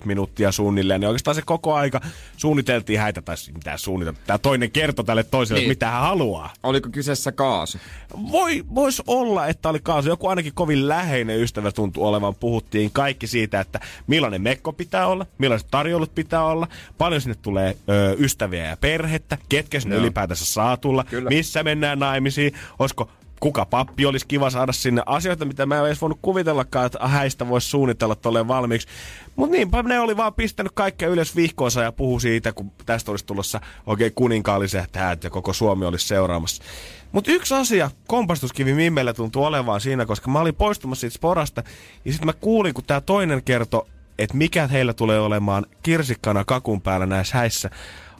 15-20 minuuttia suunnilleen. Ja oikeastaan se koko aika suunniteltiin häitä, tai siis mitä suunniteltiin. Tämä toinen kertoi tälle toiselle, Niin. niin. mitä hän haluaa. Oliko kyseessä kaasu? Voi, vois olla, että oli kaasu. Joku ainakin kovin läheinen ystävä tuntui olevan. Puhuttiin kaikki siitä, että millainen mekko pitää olla, millaiset tarjoulut pitää olla, paljon sinne tulee ö, ystäviä ja perhettä, ketkä sinne Joo. ylipäätänsä saa tulla, Kyllä. missä mennään naimisiin, olisiko kuka pappi olisi kiva saada sinne asioita, mitä mä en edes voinut kuvitellakaan, että häistä voisi suunnitella tolleen valmiiksi. Mutta niinpä ne oli vaan pistänyt kaikkea ylös vihkoonsa ja puhu siitä, kun tästä olisi tulossa oikein kuninkaalliset häät ja koko Suomi olisi seuraamassa. Mutta yksi asia kompastuskivi Mimmellä tuntuu olevan siinä, koska mä olin poistumassa siitä sporasta ja sitten mä kuulin, kun tämä toinen kertoi, että mikä heillä tulee olemaan kirsikkana kakun päällä näissä häissä,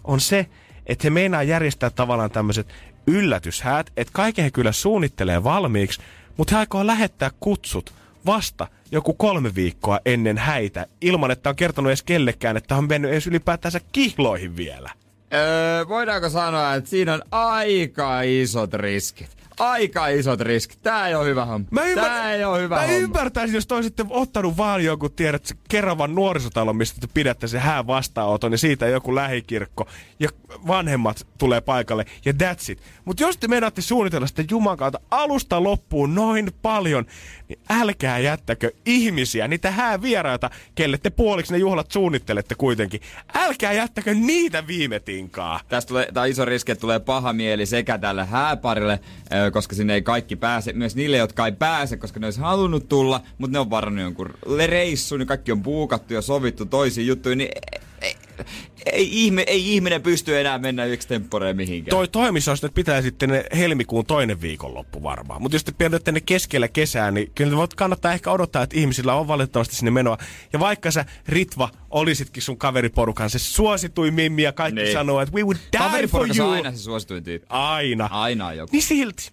on se, että he meinaa järjestää tavallaan tämmöiset yllätyshäät, että kaiken he kyllä suunnittelee valmiiksi, mutta he aikoo lähettää kutsut vasta joku kolme viikkoa ennen häitä, ilman että on kertonut edes kellekään, että on mennyt edes ylipäätänsä kihloihin vielä. Öö, voidaanko sanoa, että siinä on aika isot riskit? Aika isot riskit. Tää ei ole hyvä homma. Tää ei ole hyvä mä homma. ymmärtäisin, jos te olisitte ottanut vaan joku, tiedät, se Keravan nuorisotalo, mistä te pidätte se hää vastaanoton, ja siitä joku lähikirkko, ja vanhemmat tulee paikalle, ja that's it. Mutta jos te menette suunnitella sitä Juman kautta alusta loppuun noin paljon, niin älkää jättäkö ihmisiä, niitä häävieraita, kelle te puoliksi ne juhlat suunnittelette kuitenkin. Älkää jättäkö niitä viime tinkaa. Tästä tulee, tää iso riski, että tulee paha mieli sekä tälle hääparille, ö, koska sinne ei kaikki pääse. Myös niille, jotka ei pääse, koska ne olisi halunnut tulla, mutta ne on varannut jonkun reissun, niin kaikki on buukattu ja sovittu toisiin juttuihin, niin ei, ei, ihme, ei ihminen pysty enää mennä yksi temporeen mihinkään. Toi toimissa että pitää sitten ne helmikuun toinen viikonloppu varmaan. Mutta jos te pidätte ne keskellä kesää, niin kyllä voit kannattaa ehkä odottaa, että ihmisillä on valitettavasti sinne menoa. Ja vaikka sä, Ritva, olisitkin sun kaveriporukan se suosituin mimmi ja kaikki Niin. sanoo, että we would die for you. on aina se suosituin tyyppi. Aina. Aina joku. Niin silti.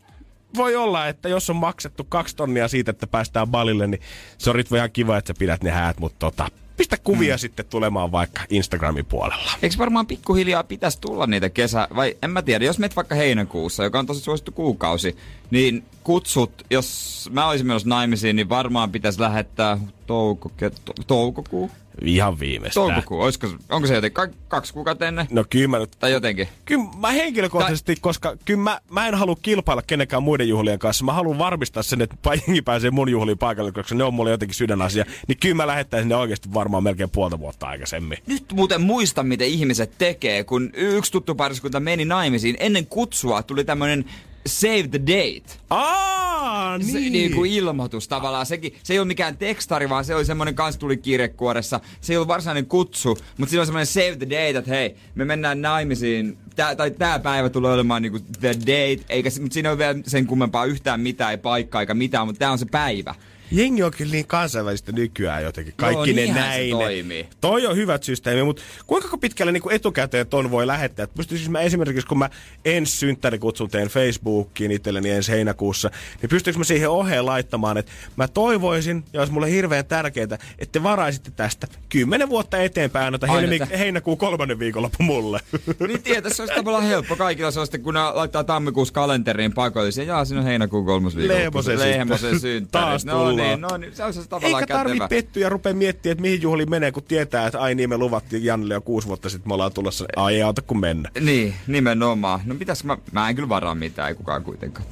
Voi olla, että jos on maksettu kaksi tonnia siitä, että päästään balille, niin se on Ritva ihan kiva, että sä pidät ne häät, mutta tota, pistä kuvia mm. sitten tulemaan vaikka Instagramin puolella. Eikö varmaan pikkuhiljaa pitäisi tulla niitä kesä... Vai en mä tiedä, jos menet vaikka heinäkuussa, joka on tosi suosittu kuukausi, niin kutsut, jos mä olisin menossa naimisiin, niin varmaan pitäisi lähettää touko, to, toukokuu. Ihan viimeistään. Toukokuu, olisiko, onko se jotenkin ka- kaksi kuukautta ennen? No kyllä mä nyt Tai jotenkin. Kyllä mä henkilökohtaisesti, tai... koska kyllä mä, mä en halua kilpailla kenenkään muiden juhlien kanssa. Mä haluan varmistaa sen, että jengi pääsee mun juhliin paikalle, koska ne on mulle jotenkin sydänasia. Niin kyllä mä lähettäisin ne oikeasti varmaan melkein puolta vuotta aikaisemmin. Nyt muuten muista, miten ihmiset tekee, kun yksi tuttu pariskunta meni naimisiin. Ennen kutsua tuli tämmönen save the date. Aa, niin. Se, niin kuin ilmoitus tavallaan. Sekin, se ei ole mikään tekstari, vaan se oli semmoinen kans tuli kirjekuoressa. Se ei ollut varsinainen kutsu, mutta siinä on semmoinen save the date, että hei, me mennään naimisiin. Tää, tai tää päivä tulee olemaan niinku the date, eikä mutta siinä ei ole vielä sen kummempaa yhtään mitään, ei paikkaa eikä mitään, mutta tää on se päivä. Jengi on kyllä niin kansainvälistä nykyään jotenkin. Kaikki Joo, ne niinhän se näin. toimii. Toi on hyvät systeemi, mutta kuinka pitkälle niin etukäteen ton voi lähettää? Et Pystyisin mä esimerkiksi, kun mä ensi synttärikutsun teen Facebookiin itselleni ensi heinäkuussa, niin pystyykö mä siihen oheen laittamaan, että mä toivoisin, ja olisi mulle hirveän tärkeää, että te varaisitte tästä kymmenen vuotta eteenpäin, aina Aina helmi- tä- heinäkuun kolmannen viikonloppu mulle. Niin tietää, se olisi tavallaan helppo kaikilla. Se sitten, kun ne laittaa tammikuussa kalenteriin paikollisia. Jaa, siinä on heinäkuun kolmas viikko. Leemosen sitten. Leemosen synttärit. Taas no tullaan. niin, no niin, se on se tavallaan Eikä tarvi kätevä. pettyä ja rupea miettimään, että mihin juhliin menee, kun tietää, että ai niin me luvattiin Jannelle jo kuusi vuotta sitten, me ollaan tulossa. Ai ei auta kun mennä. Niin, nimenomaan. No pitäis mä, mä en kyllä varaa mitään, ei kukaan kuitenkaan.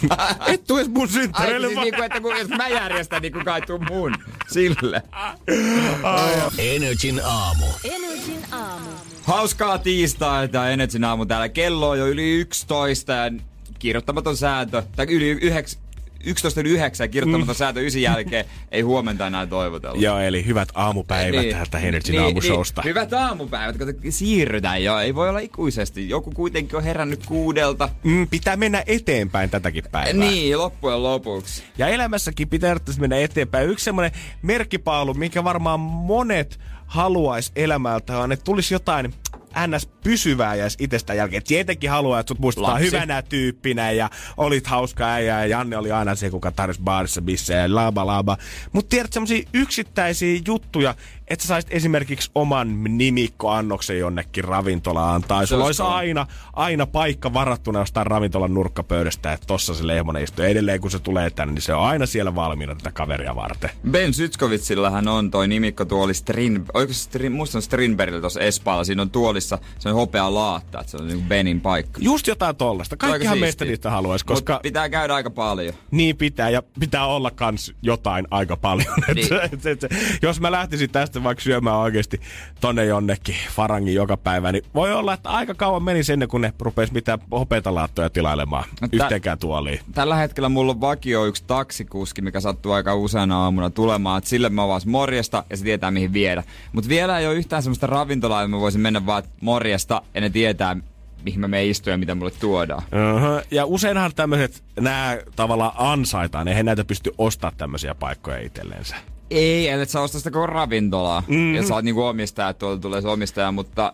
Et tuu edes mun Ai synttäreille siis vaan. niinku, että kun, jos mä järjestän, niin kukaan ei tuu mun. Sille. Energin aamu. Energin aamu. Hauskaa tiistaita, Energin aamu täällä. Kello on jo yli 11 ja kirjoittamaton sääntö, tai yli 9, 11 yli 9 kirjoittamaton mm. sääntö ysin jälkeen ei huomenta enää toivotella. Joo, eli hyvät aamupäivät niin, täältä Energin niin, aamushowsta. Niin, hyvät aamupäivät, kun siirrytään jo. Ei voi olla ikuisesti. Joku kuitenkin on herännyt kuudelta. Mm, pitää mennä eteenpäin tätäkin päivää. Niin, loppujen lopuksi. Ja elämässäkin pitää mennä eteenpäin. Yksi semmoinen merkkipaalu, minkä varmaan monet haluaisi elämältä, on, että tulisi jotain ns. pysyvää ja itsestä jälkeen. Tietenkin haluaa, että sut muistetaan Lapsi. hyvänä tyyppinä ja olit hauska äijä ja Janne oli aina se, kuka tarjosi baarissa bissejä ja laaba laaba. Mutta tiedät semmosia yksittäisiä juttuja, että sä saisit esimerkiksi oman nimikkoannoksen jonnekin ravintolaan tai sulla olisi aina, aina paikka varattuna jostain ravintolan nurkkapöydästä, että tossa se lehmonen istuu. Edelleen kun se tulee tänne, niin se on aina siellä valmiina tätä kaveria varten. Ben Zytskowitsillahan on toi nimikko tuoli Strin... Oiko se Strin... Musta on Strindbergillä tuossa Espaalla. Siinä on tuolissa se on hopea laatta, että se on niinku Benin paikka. Just jotain tollasta. Kaikkihan meistä niistä haluaisi, koska Mut pitää käydä aika paljon. niin pitää ja pitää olla kans jotain aika paljon. Niin. Et, et, et, jos mä lähtisin tästä vaikka syömään oikeasti tonne jonnekin farangin joka päivä, niin voi olla, että aika kauan meni ennen kuin ne rupes mitään hopeita laattoja tilailemaan No tä- yhteenkään tuoliin. Tällä hetkellä mulla on vakio yksi taksikuski, mikä sattuu aika useana aamuna tulemaan. Et sille mä vaan morjesta ja se tietää mihin viedä. Mutta vielä ei ole yhtään semmoista ravintolaa, että mä voisin mennä vaan että morjesta ja ne tietää, mihin mä menen istumaan ja mitä mulle tuodaan. Uh-huh. Ja useinhan tämmöiset, nämä tavallaan ansaitaan, eihän näitä pysty ostamaan tämmöisiä paikkoja itsellensä. Ei, ellei sä osta sitä koko ravintolaa. Mm-hmm. Ja sä oot niinku omistaja, että tuolta tulee se omistaja, mutta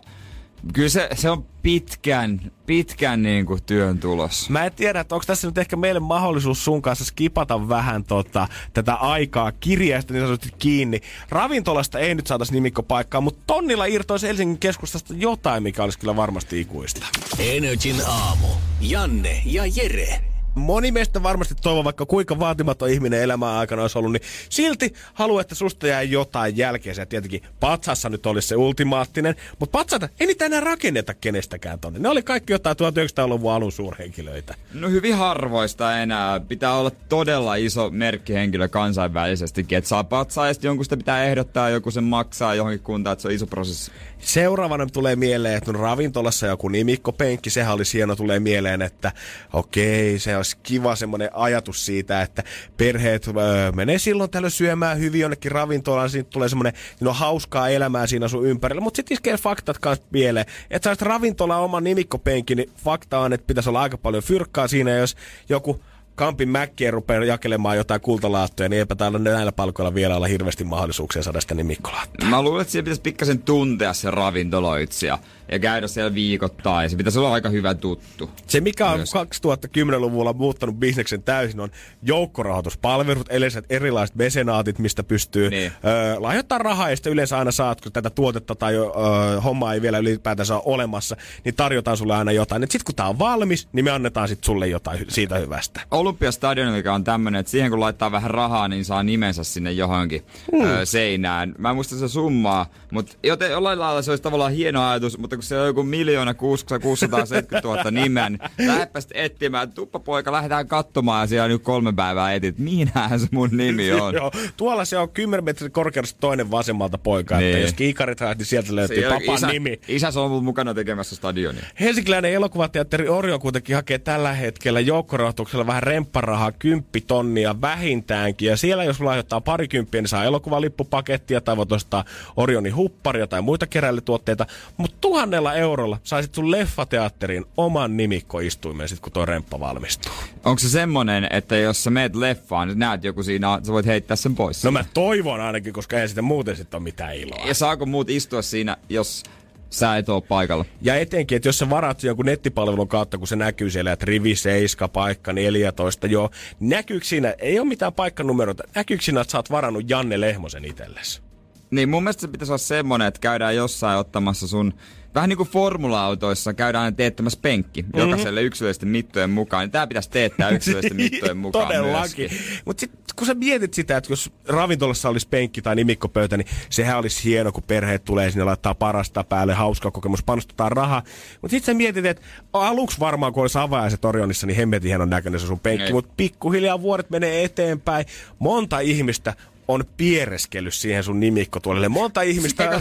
kyllä se, se on pitkän, pitkän niinku työn tulos. Mä en tiedä, että onko tässä nyt ehkä meille mahdollisuus sun kanssa skipata vähän tota, tätä aikaa kirjeestä niin sanotusti kiinni. Ravintolasta ei nyt saataisi nimikkopaikkaa, mutta tonnilla irtoisi Helsingin keskustasta jotain, mikä olisi kyllä varmasti ikuista. Energin aamu. Janne ja Jere. Moni meistä varmasti toivoo, vaikka kuinka vaatimaton ihminen elämän aikana olisi ollut, niin silti haluaa, että susta jää jotain jälkeensä. Ja tietenkin patsassa nyt olisi se ultimaattinen, mutta patsaita ei niitä enää rakenneta kenestäkään tonne. Ne oli kaikki jotain 1900-luvun alun suurhenkilöitä. No hyvin harvoista enää. Pitää olla todella iso merkkihenkilö kansainvälisestikin, että saa patsaa ja jonkun sitä pitää ehdottaa, joku sen maksaa johonkin kuntaan, että se on iso prosessi. Seuraavana tulee mieleen, että no ravintolassa joku nimikkopenkki, sehän oli hieno, tulee mieleen, että okei, se olisi kiva semmoinen ajatus siitä, että perheet öö, menee silloin tällöin syömään hyvin jonnekin ravintolaan, siitä tulee semmoinen, siinä on hauskaa elämää siinä sun ympärillä, mutta sitten iskee faktat kanssa pieleen. Että sä olisit ravintola oman nimikkopenkin, niin fakta on, että pitäisi olla aika paljon fyrkkaa siinä, jos joku Kampin mäkkiä rupeaa jakelemaan jotain kultalaattoja, niin eipä täällä näillä palkoilla vielä olla hirveästi mahdollisuuksia saada sitä nimikkolaattoa. Mä luulen, että siellä pitäisi pikkasen tuntea se ravintoloitsija. Ja käydä siellä viikoittain. Se pitäisi olla aika hyvä tuttu. Se, mikä on Myös. 2010-luvulla muuttanut bisneksen täysin, on joukkorahoituspalvelut, erilaiset, erilaiset mesenaatit, mistä pystyy Niin. ö, lahjoittaa rahaa, ja sitten yleensä aina saat, kun tätä tuotetta tai ö, hommaa ei vielä ylipäätänsä ole olemassa, niin tarjotaan sulle aina jotain. Sitten kun tämä on valmis, niin me annetaan sitten sulle jotain siitä hyvästä. Olympiastadion, mikä on tämmönen, että siihen kun laittaa vähän rahaa, niin saa nimensä sinne johonkin Hmm. ö, seinään. Mä en muista se summaa, mutta joten jollain lailla se olisi tavallaan hieno ajatus, mutta kun se on joku miljoona 670 000 nimeä, niin lähdepä sitten etsimään. Tuppa poika, lähdetään katsomaan ja siellä on nyt kolme päivää etit. Mihinhän se mun nimi on? Joo, tuolla se on 10 metrin korkeudessa toinen vasemmalta poika, niin. että jos kiikarit haet, niin sieltä löytyy Se- papan isä, nimi. Isä on ollut mukana tekemässä stadionia. Helsinkiläinen elokuvateatteri Orion kuitenkin hakee tällä hetkellä joukkorahoituksella vähän rempparahaa, 10 tonnia vähintäänkin. Ja siellä jos lahjoittaa parikymppiä, niin saa elokuvalippupakettia tai voit ostaa Orionin hupparia tai muita keräilytuotteita. Mutta tuhannella eurolla saisit sun leffateatteriin oman nimikkoistuimen sit kun tuo remppa valmistuu. Onko se semmonen, että jos sä meet leffaan, niin näet joku siinä, sä voit heittää sen pois? No mä toivon ainakin, koska ei sitä muuten sit ole mitään iloa. Ja saako muut istua siinä, jos sä et oo paikalla? Ja etenkin, että jos sä varaat jonkun nettipalvelun kautta, kun se näkyy siellä, että rivi 7, paikka 14, joo. Näkyykö siinä, ei ole mitään paikkanumeroita, näkyykö siinä, että sä oot varannut Janne Lehmosen itsellesi? Niin mun mielestä se pitäisi olla semmonen, että käydään jossain ottamassa sun... Vähän niin kuin formula-autoissa käydään teettämässä penkki mm-hmm. jokaiselle yksilöllisten mittojen mukaan. Niin tää pitäisi teettää yksilöllisten mittojen mukaan Todellakin. Mutta sitten kun sä mietit sitä, että jos ravintolassa olisi penkki tai nimikkopöytä, niin sehän olisi hieno, kun perheet tulee sinne laittaa parasta päälle, hauska kokemus, panostetaan rahaa. Mutta sitten sä mietit, että aluksi varmaan kun olisi avajaiset Orionissa, niin hemmetin hienon näköinen se sun penkki, Ei. mutta pikkuhiljaa vuodet menee eteenpäin. Monta ihmistä on piereskellyt siihen sun nimikkotuolelle. Monta ihmistä,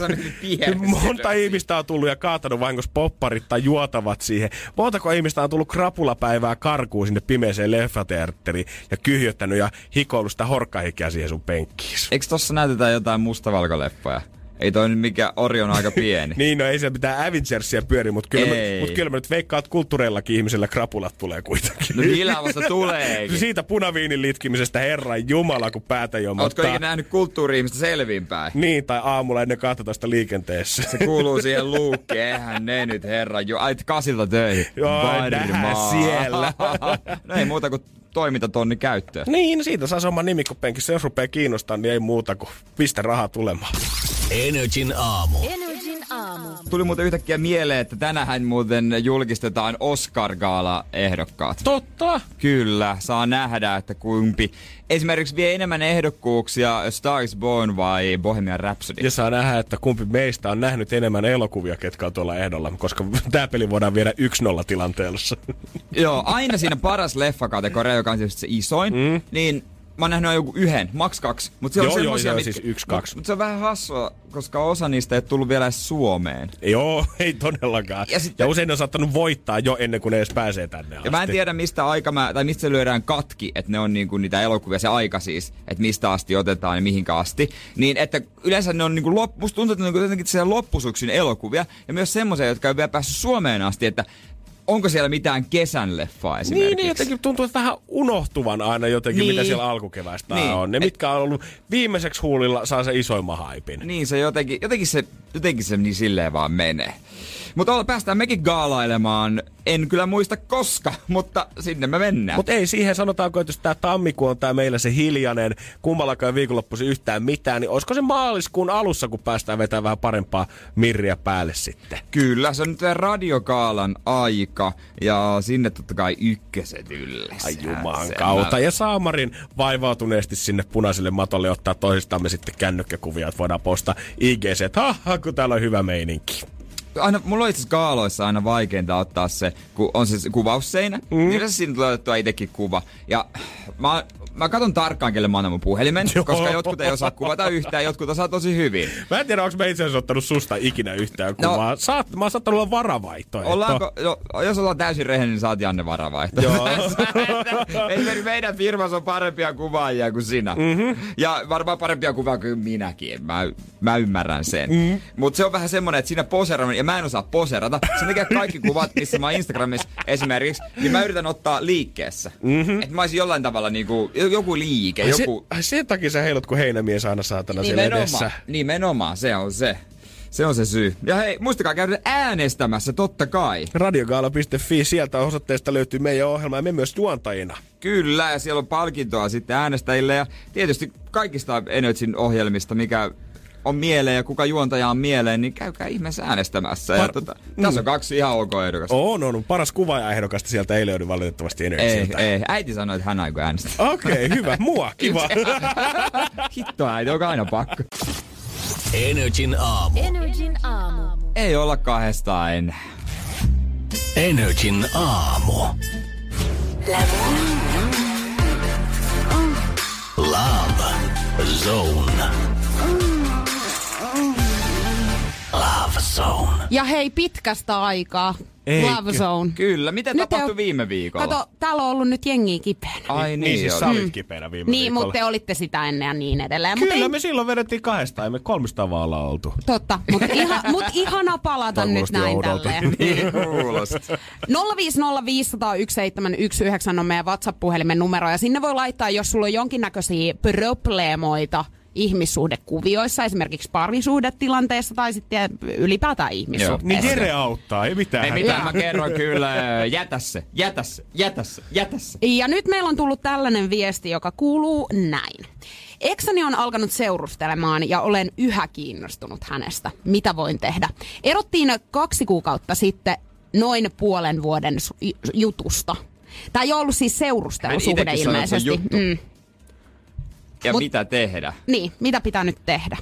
monta ihmistä on tullut ja kaatanut vahingossa popparit tai juotavat siihen. Montako ihmistä on tullut krapulapäivää karkuun sinne pimeeseen leffateatteriin ja kyhjöttänyt ja hikoillut sitä horkkahikeä siihen sun penkkiin. Eikö tossa näytetä jotain mustavalkoleffoja? Ei toi nyt mikä Ori on aika pieni. Niin, no ei se mitään Avengersia pyöri, mutta kyllä, mä, mut kyllä mä nyt veikkaan, että kulttuureillakin ihmisillä krapulat tulee kuitenkin. No niillä vasta tuleekin. Siitä punaviinin litkimisestä Herran Jumala, kun päätä Ootko jomottaa. ikinä nähnyt kulttuuri-ihmistä selvinpäin? Niin, tai aamulla ennen 12 liikenteessä. Se kuuluu siihen luukkeen, eihän ne nyt herra jo. Ait kasilta töihin. Joo, nähdään siellä. no ei muuta kuin toimintatonni käyttöön. Niin, siitä saa se oma nimikkopenkissä. Jos rupeaa kiinnostaa, niin ei muuta kuin pistä rahaa tulemaan. Energin aamu. Energin aamu. Tuli muuten yhtäkkiä mieleen, että tänähän muuten julkistetaan Oscar-gaala-ehdokkaat. Totta. Kyllä, saa nähdä, että kumpi esimerkiksi vie enemmän ehdokkuuksia A Star is Born vai Bohemian Rhapsody. Ja saa nähdä, että kumpi meistä on nähnyt enemmän elokuvia, ketkä on tuolla ehdolla, koska tämä peli voidaan viedä 1-0 tilanteessa. Joo, aina siinä paras leffakategoria, joka on tietysti se isoin, mm. niin mä oon nähnyt joku yhden, maks kaksi. Mutta se on Joo, joo, mitkä- siis yksi, kaksi. Mut, mut se on vähän hassua, koska osa niistä ei tullut vielä edes Suomeen. Joo, ei todellakaan. Ja sitten- ja usein ne on saattanut voittaa jo ennen kuin ne edes pääsee tänne asti. Ja mä en tiedä mistä aika mä, tai mistä se lyödään katki, että ne on niinku niitä elokuvia, se aika siis, että mistä asti otetaan ja mihinkä asti. Niin että yleensä ne on niinku lop, musta tuntuu, että ne on niinku jotenkin siellä loppusyksyn elokuvia, ja myös semmoisia, jotka ei vielä päässyt Suomeen asti, että onko siellä mitään kesän leffaa esimerkiksi. Niin, niin, jotenkin tuntuu, että vähän unohtuvan aina jotenkin, Niin. mitä siellä alkukevästä Niin. on. Ne, mitkä on ollut viimeiseksi huulilla, saa se isoimman haipin. Niin se jotenkin, jotenkin se, jotenkin se niin silleen vaan menee. Mutta päästään mekin gaalailemaan. En kyllä muista koska, mutta sinne me mennään. Mutta ei siihen sanotaanko, että jos tämä tammikuu on tää meillä se hiljainen, kummallakaan viikonloppuisin yhtään mitään, niin olisiko se maaliskuun alussa, kun päästään vetämään vähän parempaa mirriä päälle sitten? Kyllä, se on nyt radiokaalan aika ja sinne totta kai ykköset yllessä. Ai juman kautta. Ja Saamarin vaivautuneesti sinne punaiselle matolle ottaa toisistamme sitten kännykkäkuvia, että voidaan postaa IGC, että ha, ha, kun täällä on hyvä meininki. Aina, mulla on itse kaaloissa aina vaikeinta ottaa se, kun on se kuvausseinä. Mm. Niin yleensä siinä tulee otettua itsekin kuva. Ja mä, mä katson tarkkaan, kelle mä annan mun puhelimen, Joo. koska jotkut ei osaa kuvata yhtään, jotkut osaa tosi hyvin. Mä en tiedä, onko mä itse asiassa ottanut susta ikinä yhtään No. kuvaa. Saat, mä oon saattanut olla varavaihtoehto. Ollaanko, jo, jos ollaan täysin rehellinen, niin saat Janne varavaihto. Joo. Esimerkiksi meidän firmassa on parempia kuvaajia kuin sinä. Mm-hmm. Ja varmaan parempia kuvaajia kuin minäkin. Mä, mä ymmärrän sen. Mm-hmm. Mutta se on vähän semmonen, että siinä poseeraaminen, ja mä en osaa poserata. Sen takia kaikki kuvat, missä mä Instagramissa esimerkiksi, niin mä yritän ottaa liikkeessä. Mm-hmm. Että mä olisin jollain tavalla niinku, joku liike, Ai joku... Se, ai sen takia sä heilut, kun heinämies aina saatana siellä edessä. Nimenomaan, nimenomaan, se on se. Se on se syy. Ja hei, muistakaa käydä äänestämässä, totta kai. Radiogaala.fi, sieltä osoitteesta löytyy meidän ohjelma ja me myös juontajina. Kyllä, ja siellä on palkintoa sitten äänestäjille ja tietysti kaikista Energyn ohjelmista, mikä on mieleen ja kuka juontaja on mieleen, niin käykää ihmeessä äänestämässä. Ja Par- tota, tässä on kaksi ihan ok ehdokasta. On, on. Paras kuvaajaehdokasta sieltä ei löydy valitettavasti Ei, Energisiltä. ei. Äiti sanoi, että hän aikoo äänestää. Okei, okay, hyvä. Mua, kiva. Hitto äiti, onko aina pakko? Energin aamu. Energin aamu. Ei olla kahdestaan enää. Energin aamu. Love Zone. Love Zone. Ja hei, pitkästä aikaa. Eikö? Love Zone. Kyllä, mitä Nyt tapahtui oo- viime viikolla? Kato, täällä on ollut nyt jengi kipeänä. Ai niin, niin, siis joo. sä olit kipeänä viime Niin, viikolla. mutta te olitte sitä ennen ja niin edelleen. Kyllä, ei, me silloin vedettiin kahdestaan, ei me kolmista vaan oltu. Totta, mutta iha, mut ihana palata nyt näin oudolta. tälleen. Niin kuulosti. 050501719 on meidän WhatsApp-puhelimen numero ja sinne voi laittaa, jos sulla on jonkinnäköisiä probleemoita ihmissuhdekuvioissa, esimerkiksi parisuhdetilanteessa tai sitten ylipäätään Niin ihmissuhteessa. Jere auttaa, ei mitään. Ei mitään, mä kerron kyllä. Jätä se, jätä se, jätä se, jätä se. Ja nyt meillä on tullut tällainen viesti, joka kuuluu näin. Eksani on alkanut seurustelemaan ja olen yhä kiinnostunut hänestä. Mitä voin tehdä? Erottiin kaksi kuukautta sitten noin puolen vuoden jutusta. Tämä ei ollut siis seurustelusuhde ilmeisesti. juttu. Mm. Ja Mut- mitä tehdä? Niin, mitä pitää nyt tehdä?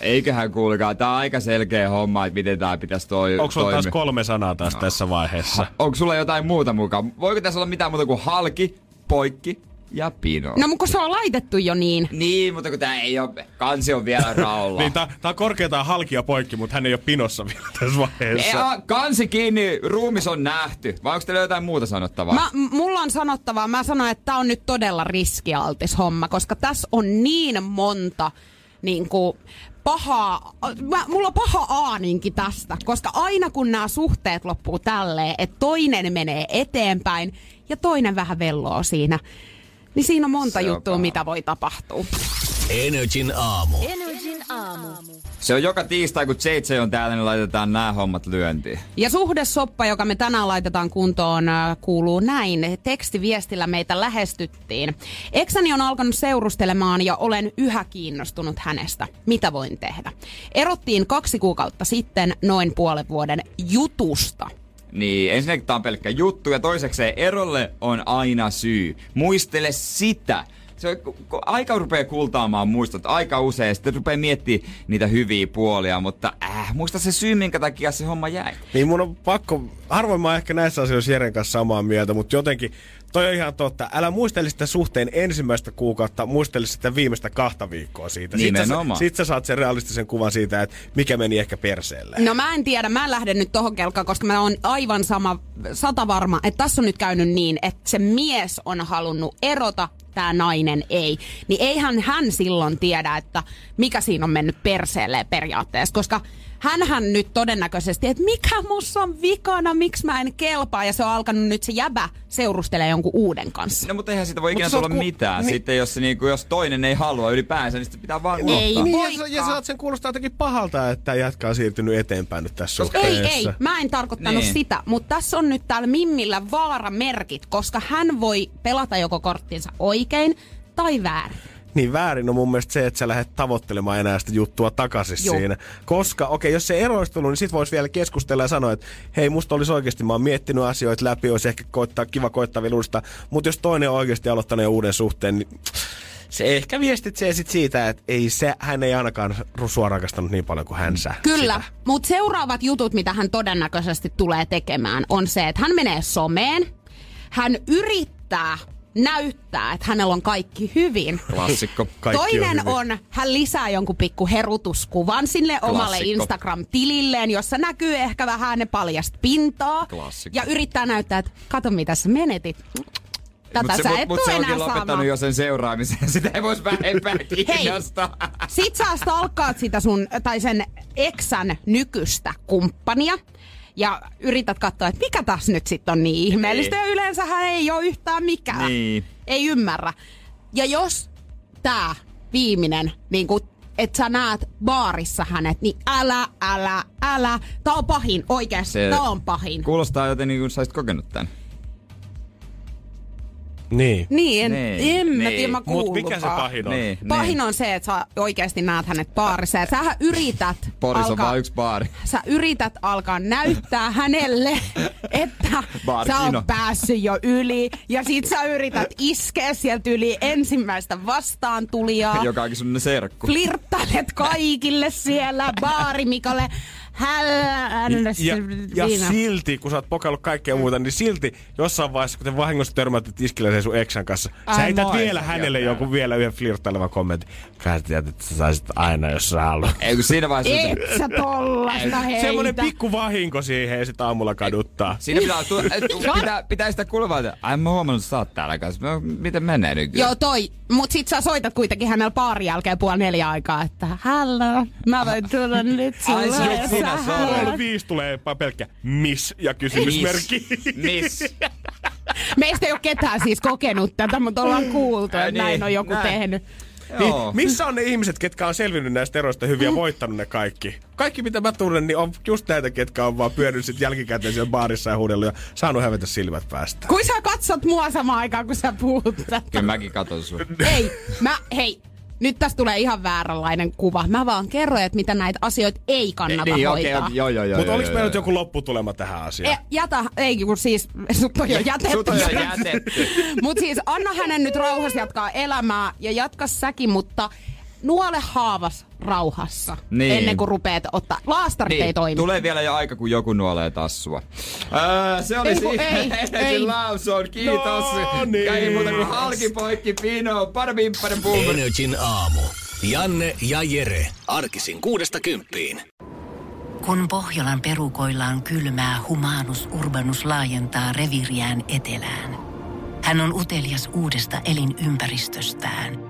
Eiköhän kuulkaa, tää on aika selkeä homma, että miten tää pitäisi toi, Onko sulla taas toimia. kolme sanaa taas tässä vaiheessa? Onko sulla jotain muuta mukaan? Voiko tässä olla mitään muuta kuin halki, poikki ja pino? No, mutta kun se on laitettu jo niin. Niin, mutta kun tää ei ole, kansi on vielä raolla. Niin, tää, tää on korkeintaan halkia poikki, mutta hän ei ole pinossa vielä tässä vaiheessa. ja, kansi kiinni, ruumis on nähty. Vai onko teillä jotain muuta sanottavaa? Mä, m- mulla on sanottavaa, mä sanon, että tämä on nyt todella riskialtis homma, koska tässä on niin monta niin kuin, pahaa, mä, mulla on paha aaninkin tästä, koska aina kun nämä suhteet loppuu tälleen, että toinen menee eteenpäin ja toinen vähän velloo siinä, niin siinä on monta Se juttua, mitä voi tapahtua. Energin aamu. Energin aamu. Se on joka tiistai, kun JJ on täällä, niin laitetaan nämä hommat lyöntiin. Ja suhdesoppa, joka me tänään laitetaan kuntoon, äh, kuuluu näin. Tekstiviestillä meitä lähestyttiin. Eksäni on alkanut seurustelemaan ja olen yhä kiinnostunut hänestä. Mitä voin tehdä? Erottiin kaksi kuukautta sitten noin puolen vuoden jutusta. Niin, ensinnäkin tää on pelkkä juttu ja toisekseen erolle on aina syy. Muistele sitä. Se aika rupeaa kultaamaan muistot aika usein sitten rupeaa miettimään niitä hyviä puolia, mutta äh, muista se syy, minkä takia se homma jäi. Niin mun on pakko, harvoin mä oon ehkä näissä asioissa Jeren kanssa samaa mieltä, mutta jotenkin toi on ihan totta. Älä muisteli sitä suhteen ensimmäistä kuukautta, muisteli sitä viimeistä kahta viikkoa siitä. Nimenomaan. Sitten sä, sit sä saat sen realistisen kuvan siitä, että mikä meni ehkä perseelle. No mä en tiedä, mä en lähde nyt tohon kelkaan, koska mä oon aivan sama, sata varma, että tässä on nyt käynyt niin, että se mies on halunnut erota, tämä nainen ei. Niin eihän hän silloin tiedä, että mikä siinä on mennyt perseelle periaatteessa, koska hänhän nyt todennäköisesti, että mikä mussa on vikana, miksi mä en kelpaa, ja se on alkanut nyt se jäbä seurustelee jonkun uuden kanssa. No mutta eihän siitä voi Mutta ikinä tulla ku- mitään. niin- Sitten jos, se niinku, jos toinen ei halua ylipäänsä, niin sitten pitää vaan Ei. unohtaa. Niin, ja, ja saat sen kuulostaa jotenkin pahalta, että jätkä on siirtynyt eteenpäin nyt tässä Ei, suhteessa. ei, mä en tarkoittanut Niin. sitä, mutta tässä on nyt täällä Mimmillä vaaramerkit, koska hän voi pelata joko korttinsa oikein tai väärin. Niin väärin on mun mielestä se, että sä lähdet tavoittelemaan enää sitä juttua takaisin Joo. siinä. Koska, okei, jos se eroistelu, niin sit vois vielä keskustella ja sanoa, että hei, musta olisi oikeasti, mä oon miettinyt asioita läpi, olisi ehkä koittaa, kiva koittaa vielä uudestaan. Mutta jos toinen on oikeasti aloittanut jo uuden suhteen, niin se ehkä viestitsee sit siitä, että ei se, hän ei ainakaan sua rakastanut niin paljon kuin hän sä. Kyllä, mutta seuraavat jutut, mitä hän todennäköisesti tulee tekemään, on se, että hän menee someen, hän yrittää näyttää, että hänellä on kaikki hyvin. Klassikko. Kaikki Toinen hyvin. on, hän lisää jonkun pikku herutuskuvan sinne omalle Klassikko. Instagram-tililleen, jossa näkyy ehkä vähän ne paljasta pintaa. Klassikko. Ja yrittää näyttää, että kato mitä sä menetit. Tätä Mut se, sä mut, et mut tuu se enää onkin lopettanut saamaan. jo sen seuraamisen. Sitä ei voisi vähempää kiinnostaa. Sit sä stalkkaat sitä sun, tai sen eksän nykyistä kumppania. Ja yrität katsoa, että mikä tässä nyt sitten on niin ihmeellistä. Ja yleensähän ei ole yhtään mikään. Niin. Ei ymmärrä. Ja jos tämä viimeinen niin kun että sä näet baarissa hänet, niin älä, älä, älä. Tää on pahin, oikeesti. Se- Tää on pahin. Kuulostaa joten niin kuin sä kokenut tän. Niin. Niin, en, Niin, en mä niin. tiedä, mä Mut mikä se pahin on? Niin, Pahin niin. on se, että sä oikeasti näet hänet baarissa ja sähän yrität Porissa on alkaa, vaan yksi baari. sä yrität alkaa näyttää hänelle, että Bar sä oot päässyt jo yli ja sit sä yrität iskeä sieltä yli ensimmäistä vastaantulijaa. Joka onkin sun serkku. Flirttailet kaikille siellä, baarimikolle. Ja, ja silti, kun sä oot pokaillut kaikkea muuta, niin silti jossain vaiheessa, kun te vahingossa törmäätte tiskille sen sun eksän kanssa, sä Ai heität moi. vielä hänelle jonkun vielä yhden flirttailevan kommentin. Kai sä tiedät, että sä saisit aina, jos sä haluat. Ei kun siinä vaiheessa... Et sä tollasta heitä. Semmonen pikku vahinko siihen ja sit aamulla kaduttaa. Siinä pitää, tu- et- pitää, pitää sitä kuulevaa, että ai mä oon huomannut, että sä oot täällä kanssa. No, miten menee nyt? Joo toi, mut sit sä soitat kuitenkin hänellä baarin jälkeen puoli neljä aikaa, että hallo, mä voin tulla nyt Ai, sulle. se haluat. Puoli viisi tulee pa- pelkkä miss ja kysymysmerkki. Miss. Meistä ei ole ketään siis kokenut tätä, mutta ollaan kuultu, että näin niin, on joku näin. tehnyt. Niin, missä on ne ihmiset, ketkä on selvinnyt näistä eroista hyvin ja voittanut ne kaikki? Kaikki mitä mä tunnen, niin on just näitä, ketkä on vaan pyörinyt sit jälkikäteen siellä baarissa ja huudellut ja saanut hävetä silmät päästä. Kun sä katsot mua samaan aikaan, kun sä puhut tätä. Kyllä mäkin katon sun. Ei, mä, hei, nyt tästä tulee ihan vääränlainen kuva. Mä vaan kerroin, että mitä näitä asioita ei kannata niin, hoitaa. okei, joo, joo, joo. Mutta oliko meillä nyt joku lopputulema tähän asiaan? E, jätä, ei kun siis, sut on jo jätetty. Sut on jo jätetty. Mut siis anna hänen nyt rauhassa jatkaa elämää ja jatka säkin, mutta nuole haavas rauhassa Niin. ennen kuin rupeat ottaa. Laastarit ei toimi. Tulee vielä jo aika, kun joku nuolee tassua. Öö, se oli siinä. ei, ei. Lawson, kiitos. No niin. Ei muuta kuin halki poikki pino. Pulma. Energin aamu. Janne ja Jere. Arkisin kuudesta kymppiin. Kun Pohjolan perukoillaan kylmää, humanus urbanus laajentaa reviriään etelään. Hän on utelias uudesta elinympäristöstään.